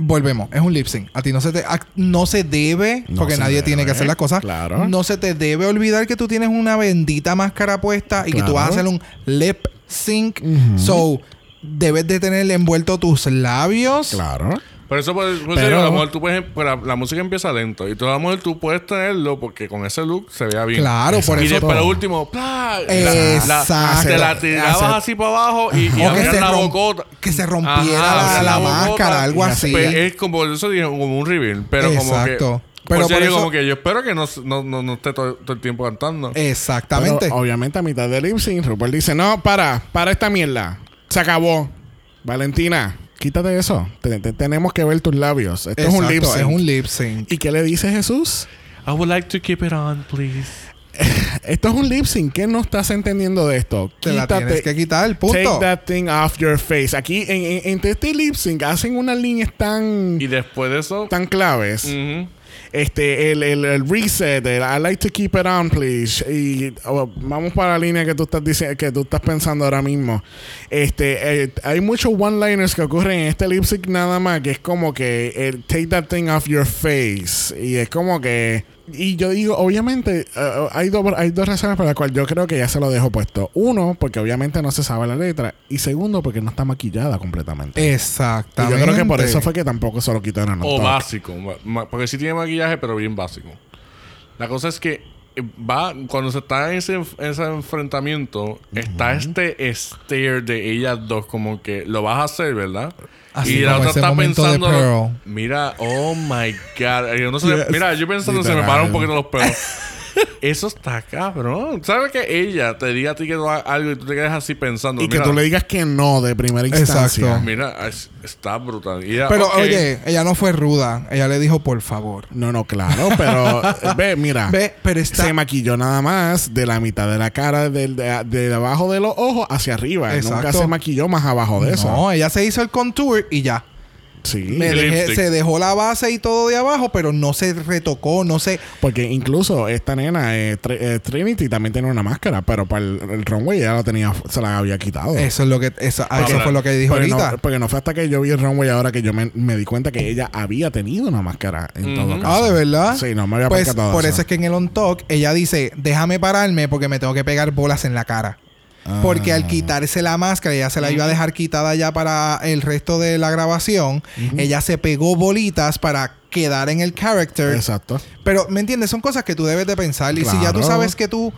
volvemos, es un lip sync. A ti no se te no se debe, No porque se nadie debe, tiene que hacer las cosas. claro. No se te debe olvidar que tú tienes una bendita máscara puesta y que tú vas a hacer un lip sync. Ujú. So, debes de tener envuelto tus labios. Claro. Pero eso puede, por eso Pero- a lo mejor tú puedes, pero la, la música empieza lento. Y tú a lo mejor tú puedes tenerlo porque con ese look se vea bien. Claro, por Exacto. Y eso. después último, ¡plá! Exacto. te la tirabas así para abajo y, y abrías la bocota. que se rompiera Ajá, la, la bocota. máscara, algo así. Pues es como eso dije, como un reveal. Pero como que. Exacto. Pero por por digo eso- como que yo espero que no, no, no, no esté todo, todo el tiempo cantando. Exactamente. Pero, obviamente a mitad del lip sync, RuPaul dice, no, para, para esta mierda. Se acabó. Valentina, quítate eso. Te- te- tenemos que ver tus labios. Esto es un lip sync. es un lip sync. ¿Y qué le dice Jesús? I would like to keep it on, please. [laughs] Esto es un lip sync. ¿Qué no estás entendiendo de esto? Te la tienes que quitar, punto. Take that thing off your face. Aquí, en, en- entre este lip sync, hacen unas líneas tan, Y después de eso. tan claves. Este, el, el, el reset, el I like to keep it on, please. Y oh, vamos para la línea que tú estás diciendo, que tú estás pensando ahora mismo. Este, eh, hay muchos one-liners que ocurren en este lip sync nada más, que es como que el take that thing off your face. Y es como que y yo digo, obviamente, eh, hay, dos hay dos razones por las cuales yo creo que ya se lo dejo puesto. Uno, porque obviamente no se sabe la letra. Y segundo, porque no está maquillada completamente. Exactamente. Y yo creo que por eso fue que tampoco se lo quitaron. O básico. Porque sí tiene maquillaje, pero bien básico. La cosa es que eh, va cuando se está en ese, en ese enfrentamiento, está este stare de ellas dos, como que lo vas a hacer, ¿verdad? Así y la otra está pensando, mira, oh my god, Yo no sé- Yes. mira, yo pensando se me paran un poquito los pelos. [laughs] Eso está cabrón. ¿Sabes que ella te diga a ti que no haga algo y tú te quedas así pensando? Y que tú le digas que no de primera Exacto. instancia. Mira, es- está brutal. Ella, Pero oye, ella no fue ruda. Ella le dijo, por favor. No, no, claro, pero [laughs] ve, mira. Ve, pero está... Se maquilló nada más de la mitad de la cara, del- de, de abajo de los ojos hacia arriba. Nunca Exacto. se maquilló más abajo de eso. No, ella se hizo el contour y ya. Sí. Me El dejé- lipstick. se dejó la base y todo de abajo, pero no se retocó, no se... Porque incluso esta nena, eh, eh, Trinity, también tiene una máscara, pero para el, el runway ya la tenía, se la había quitado. Eso es lo que... Eso, Ah, eso fue lo que dijo porque ahorita. No, porque no fue hasta que yo vi el runway ahora que yo me, me di cuenta que ella había tenido una máscara en todo caso. Ah, ¿de verdad? Sí, no me había Pues percatado por eso es que en el on talk ella dice, déjame pararme porque me tengo que pegar bolas en la cara. Ah. Porque al quitarse la máscara, ella se la iba a dejar quitada ya para el resto de la grabación. Ella se pegó bolitas para quedar en el character. Exacto. Pero, ¿me entiendes? Son cosas que tú debes de pensar. Y si ya tú sabes que tú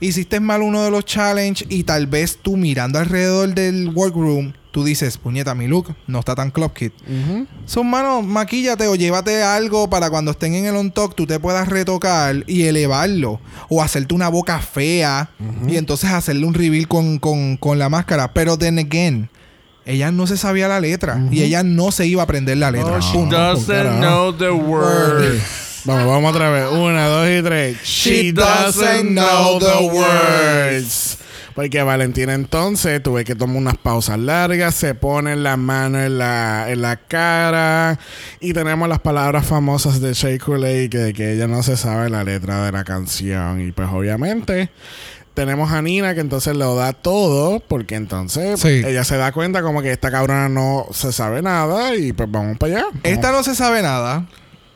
hiciste mal uno de los challenge y tal vez tú mirando alrededor del workroom, tú dices, puñeta, mi look no está tan club kit. Ujú. Son manos, maquíllate o llévate algo para cuando estén en el on talk tú te puedas retocar y elevarlo. O hacerte una boca fea y entonces hacerle un reveal con, con, con la máscara. Pero then again, ella no se sabía la letra y ella no se iba a aprender la letra. Oh, she doesn't know the words. Vamos, vamos otra vez. Una, dos y tres. She doesn't know the words. Porque Valentina entonces tuve que tomar unas pausas largas, se pone la mano en la, en la cara y tenemos las palabras famosas de Shea Coulee que, que ella no se sabe la letra de la canción y pues obviamente tenemos a Nina que entonces lo da todo porque entonces Sí. ella se da cuenta como que esta cabrona no se sabe nada y pues vamos para allá. Esta no se sabe nada.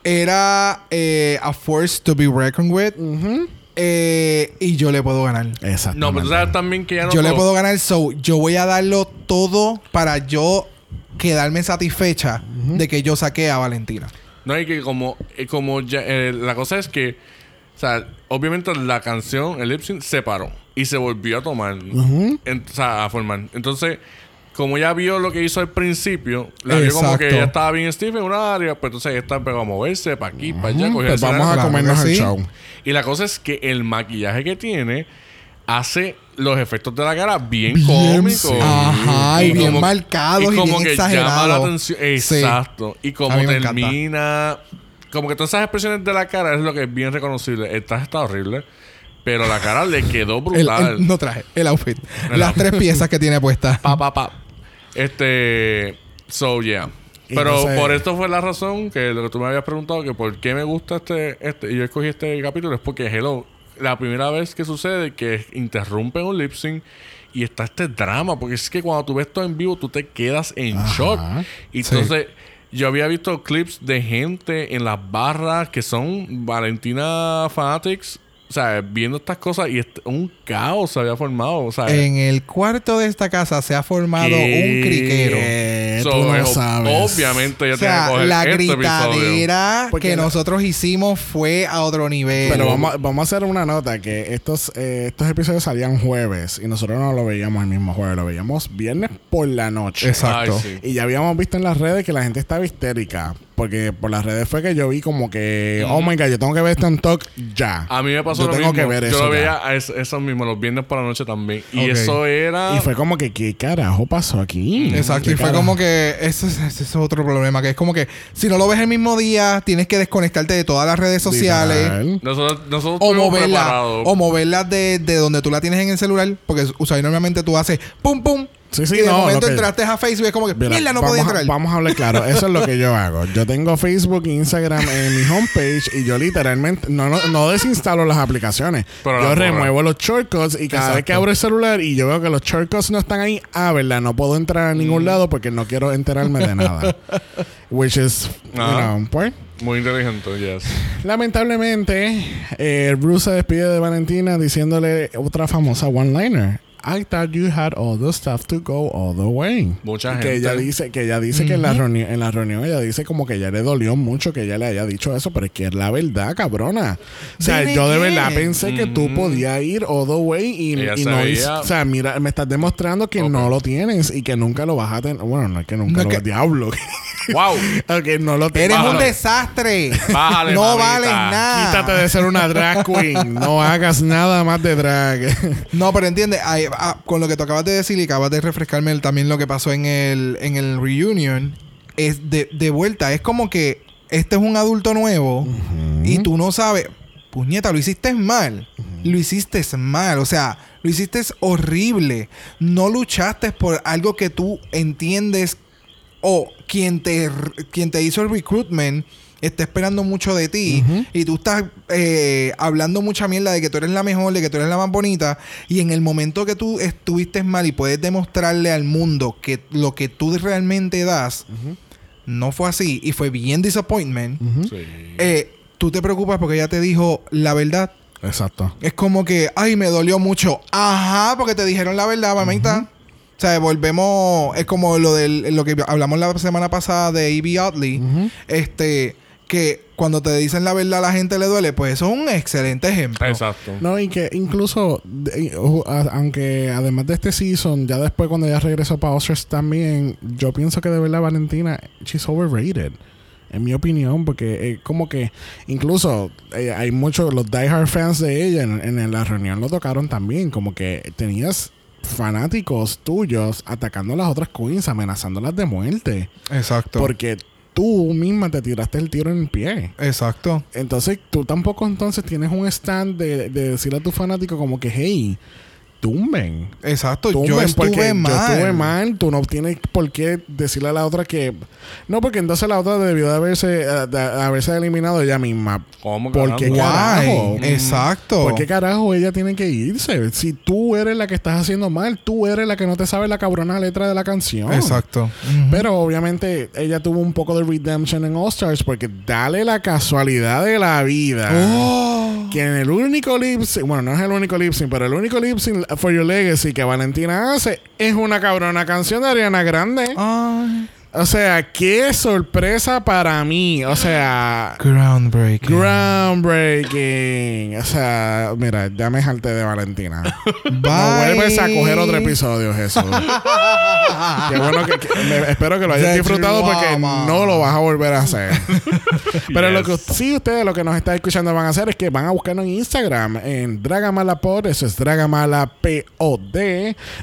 Era eh, a force to be reckoned with. Eh, y yo le puedo ganar. Exacto. No, pero tú sabes también que ya no. yo le puedo ganar, so yo voy a darlo todo para yo quedarme satisfecha de que yo saqué a Valentina. No, y que como, eh, como ya, eh, la cosa es que, o sea, obviamente la canción, el lip sync, se paró y se volvió a tomar, en- o sea, a formar. Entonces, como ya vio lo que hizo al principio, la vio como que ella estaba bien stiff en una área, pues entonces ella está empezó a moverse para aquí, para allá, Pues vamos a comernos sí. show. Y la cosa es que el maquillaje que tiene hace los efectos de la cara bien, Bien, cómicos. sí. Ajá, y bien marcados y como bien que llama la atención. Sí. Exacto. Y como encanta. termina. Como que todas esas expresiones de la cara es lo que es bien reconocible. El traje está horrible. Pero la cara le quedó brutal. el- no traje, el outfit. El Las outfit. tres piezas que tiene puestas. Pa, pa, pa. Este. So, yeah. Y Pero por esto fue la razón que lo que tú me habías preguntado, que por qué me gusta este, este, y yo escogí este capítulo, es porque Hello, la primera vez que sucede que interrumpen un lip sync y está este drama, porque es que cuando tú ves todo en vivo, tú te quedas en Ajá. shock. Y entonces, yo había visto clips de gente en las barras que son Valentina Fanatics, o sea, viendo estas cosas y est- un caos se había formado, o sea, En el cuarto de esta casa se ha formado ¿Qué? un criquero. So, tú no sabes. Obviamente ya O sea, tiene que la coger este episodio. gritadera que la- nosotros hicimos fue a otro nivel. Pero vamos, a- vamos a hacer una nota que estos, eh, estos episodios salían jueves y nosotros no lo veíamos el mismo jueves, lo veíamos viernes por la noche. Exacto. Ay, sí. Y ya habíamos visto en las redes que la gente estaba histérica. Porque por las redes fue que yo vi como que, oh my god, yo tengo que ver este talk ya. A mí me pasó Yo lo tengo mismo. que ver Yo eso lo ya. veía a es- eso mismo los viernes por la noche también. Y eso era... Y fue como que, ¿qué carajo pasó aquí? Exacto, ¿Qué y fue carajo? como que ese, es- ese es otro problema, que es como que si no lo ves el mismo día, tienes que desconectarte de todas las redes sociales. Nosotros, nosotros o moverla preparados. o moverlas de, de donde tú la tienes en el celular, porque usualmente normalmente tú haces pum pum Sí, sí, y de no, momento que- entraste a Facebook y es como que, Mira, mierda, no podía a, entrar. vamos a hablar claro. Eso es lo que yo [laughs] hago. Yo tengo Facebook, Instagram en mi homepage y yo literalmente no, no, no desinstalo las aplicaciones. Pero yo remuevo los shortcuts y cada vez que abro el celular y yo veo que los shortcuts no están ahí, ah, ¿verdad? No puedo entrar a Mm. ningún lado porque no quiero enterarme de nada. [laughs] Which is, you know, pues. Muy inteligente, yes. Lamentablemente, eh, Bruce se despide de Valentina diciéndole otra famosa one-liner. I thought you had all the stuff to go all the way. Mucha Y Que gente. ella dice, que ella dice que en la, reunión, en la reunión ella dice como que ella le dolió mucho que ella le haya dicho eso, pero es que es la verdad, cabrona. O sea, yo de qué. verdad pensé que tú podías ir all the way y, no hice- O sea, mira, me estás demostrando que no lo tienes y que nunca lo vas a tener. Bueno, no es que nunca No lo que- diablo. [laughs] ¡Wow! no lo Eres un desastre. Bájale, no mamita. vales nada. Quítate de ser una drag queen. No hagas nada más de drag. [laughs] No, pero entiende, ay, ah, con lo que tú acabas de decir y acabas de refrescarme el- también lo que pasó en el, en el reunion, es de, de vuelta, es como que este es un adulto nuevo y tú no sabes, puñeta, lo hiciste mal, lo hiciste mal, o sea, lo hiciste horrible, no luchaste por algo que tú entiendes o quien te, quien te hizo el recruitment está esperando mucho de ti y tú estás eh, hablando mucha mierda de que tú eres la mejor, de que tú eres la más bonita y en el momento que tú estuviste mal y puedes demostrarle al mundo que lo que tú realmente das no fue así y fue bien disappointment, Sí. eh, tú te preocupas porque ella te dijo la verdad. Exacto. Es como que, ay, me dolió mucho. Ajá, porque te dijeron la verdad, mamita. O sea, volvemos. Es como lo del lo que hablamos la semana pasada de Evie Oddly. Este, que cuando te dicen la verdad a la gente le duele, pues eso es un excelente ejemplo. Exacto. No, y que incluso, aunque además de este season, ya después cuando ella regresó para Oscars también, yo pienso que de verdad Valentina, she's overrated. En mi opinión, porque eh, como que incluso eh, hay muchos, los diehard fans de ella en, en la reunión lo tocaron también, como que tenías fanáticos tuyos atacando a las otras queens, amenazándolas de muerte, Exacto. porque tú misma te tiraste el tiro en el pie. Exacto. Entonces, tú tampoco entonces tienes un stand de, de decirle a tu fanático como que, hey, tumben. Exacto. Tumben yo porque estuve mal. yo estuve mal. Tú no tienes por qué decirle a la otra que... No, porque entonces la otra debió de haberse, eh, de haberse eliminado ella misma. ¿Cómo ¿Por qué carajo? Guay. Exacto. ¿Por qué carajo ella tiene que irse? Si tú eres la que estás haciendo mal, tú eres la que no te sabe la cabrona letra de la canción. Exacto. Pero obviamente ella tuvo un poco de redemption en All Stars porque dale la casualidad de la vida. Oh. Que en el único lip sync, bueno, no es el único lip sync, pero el único lip sync for your legacy que Valentina hace es una cabrona canción de Ariana Grande. Ay. O sea, qué sorpresa para mí. O sea, Groundbreaking. groundbreaking. O sea, mira, ya me jalté de Valentina. No Bye. vuelves a coger otro episodio, Jesús. Qué bueno que, que- me- espero que lo hayas disfrutado porque no lo vas a volver a hacer. [laughs] Pero lo que sí ustedes lo que nos están escuchando van a hacer es que van a buscarnos en Instagram en Dragamalapod, eso es Dragamalapod.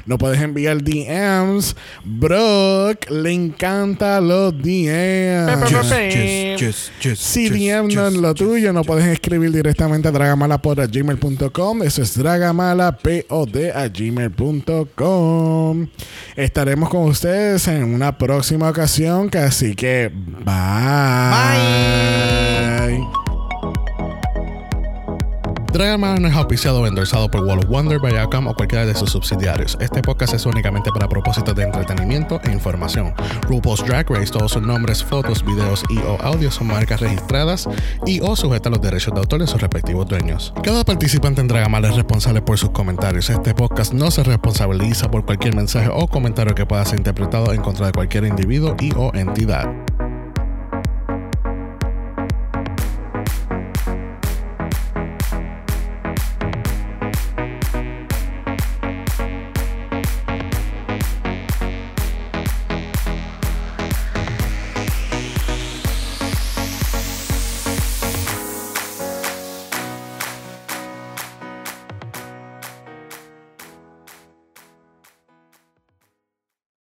No puedes enviar DMs. Brooke le encanta los DMs. Just, just, just, just, Si DM no es lo just. tuyo, no puedes escribir directamente a dragamalapod.gmail.com. Eso es dragamalapod.gmail.com. Estaremos con ustedes en una próxima ocasión, así que bye. Dragamala no es auspiciado o endorsado por Wall of Wonder, Viacom o cualquiera de sus subsidiarios. Este podcast es únicamente para propósitos de entretenimiento e información. RuPaul's Drag Race, todos sus nombres, fotos, videos y o audios son marcas registradas y o sujetan los derechos de autor de sus respectivos dueños. Cada participante en Dragamala es responsable por sus comentarios. Este podcast no se responsabiliza por cualquier mensaje o comentario que pueda ser interpretado en contra de cualquier individuo y o entidad.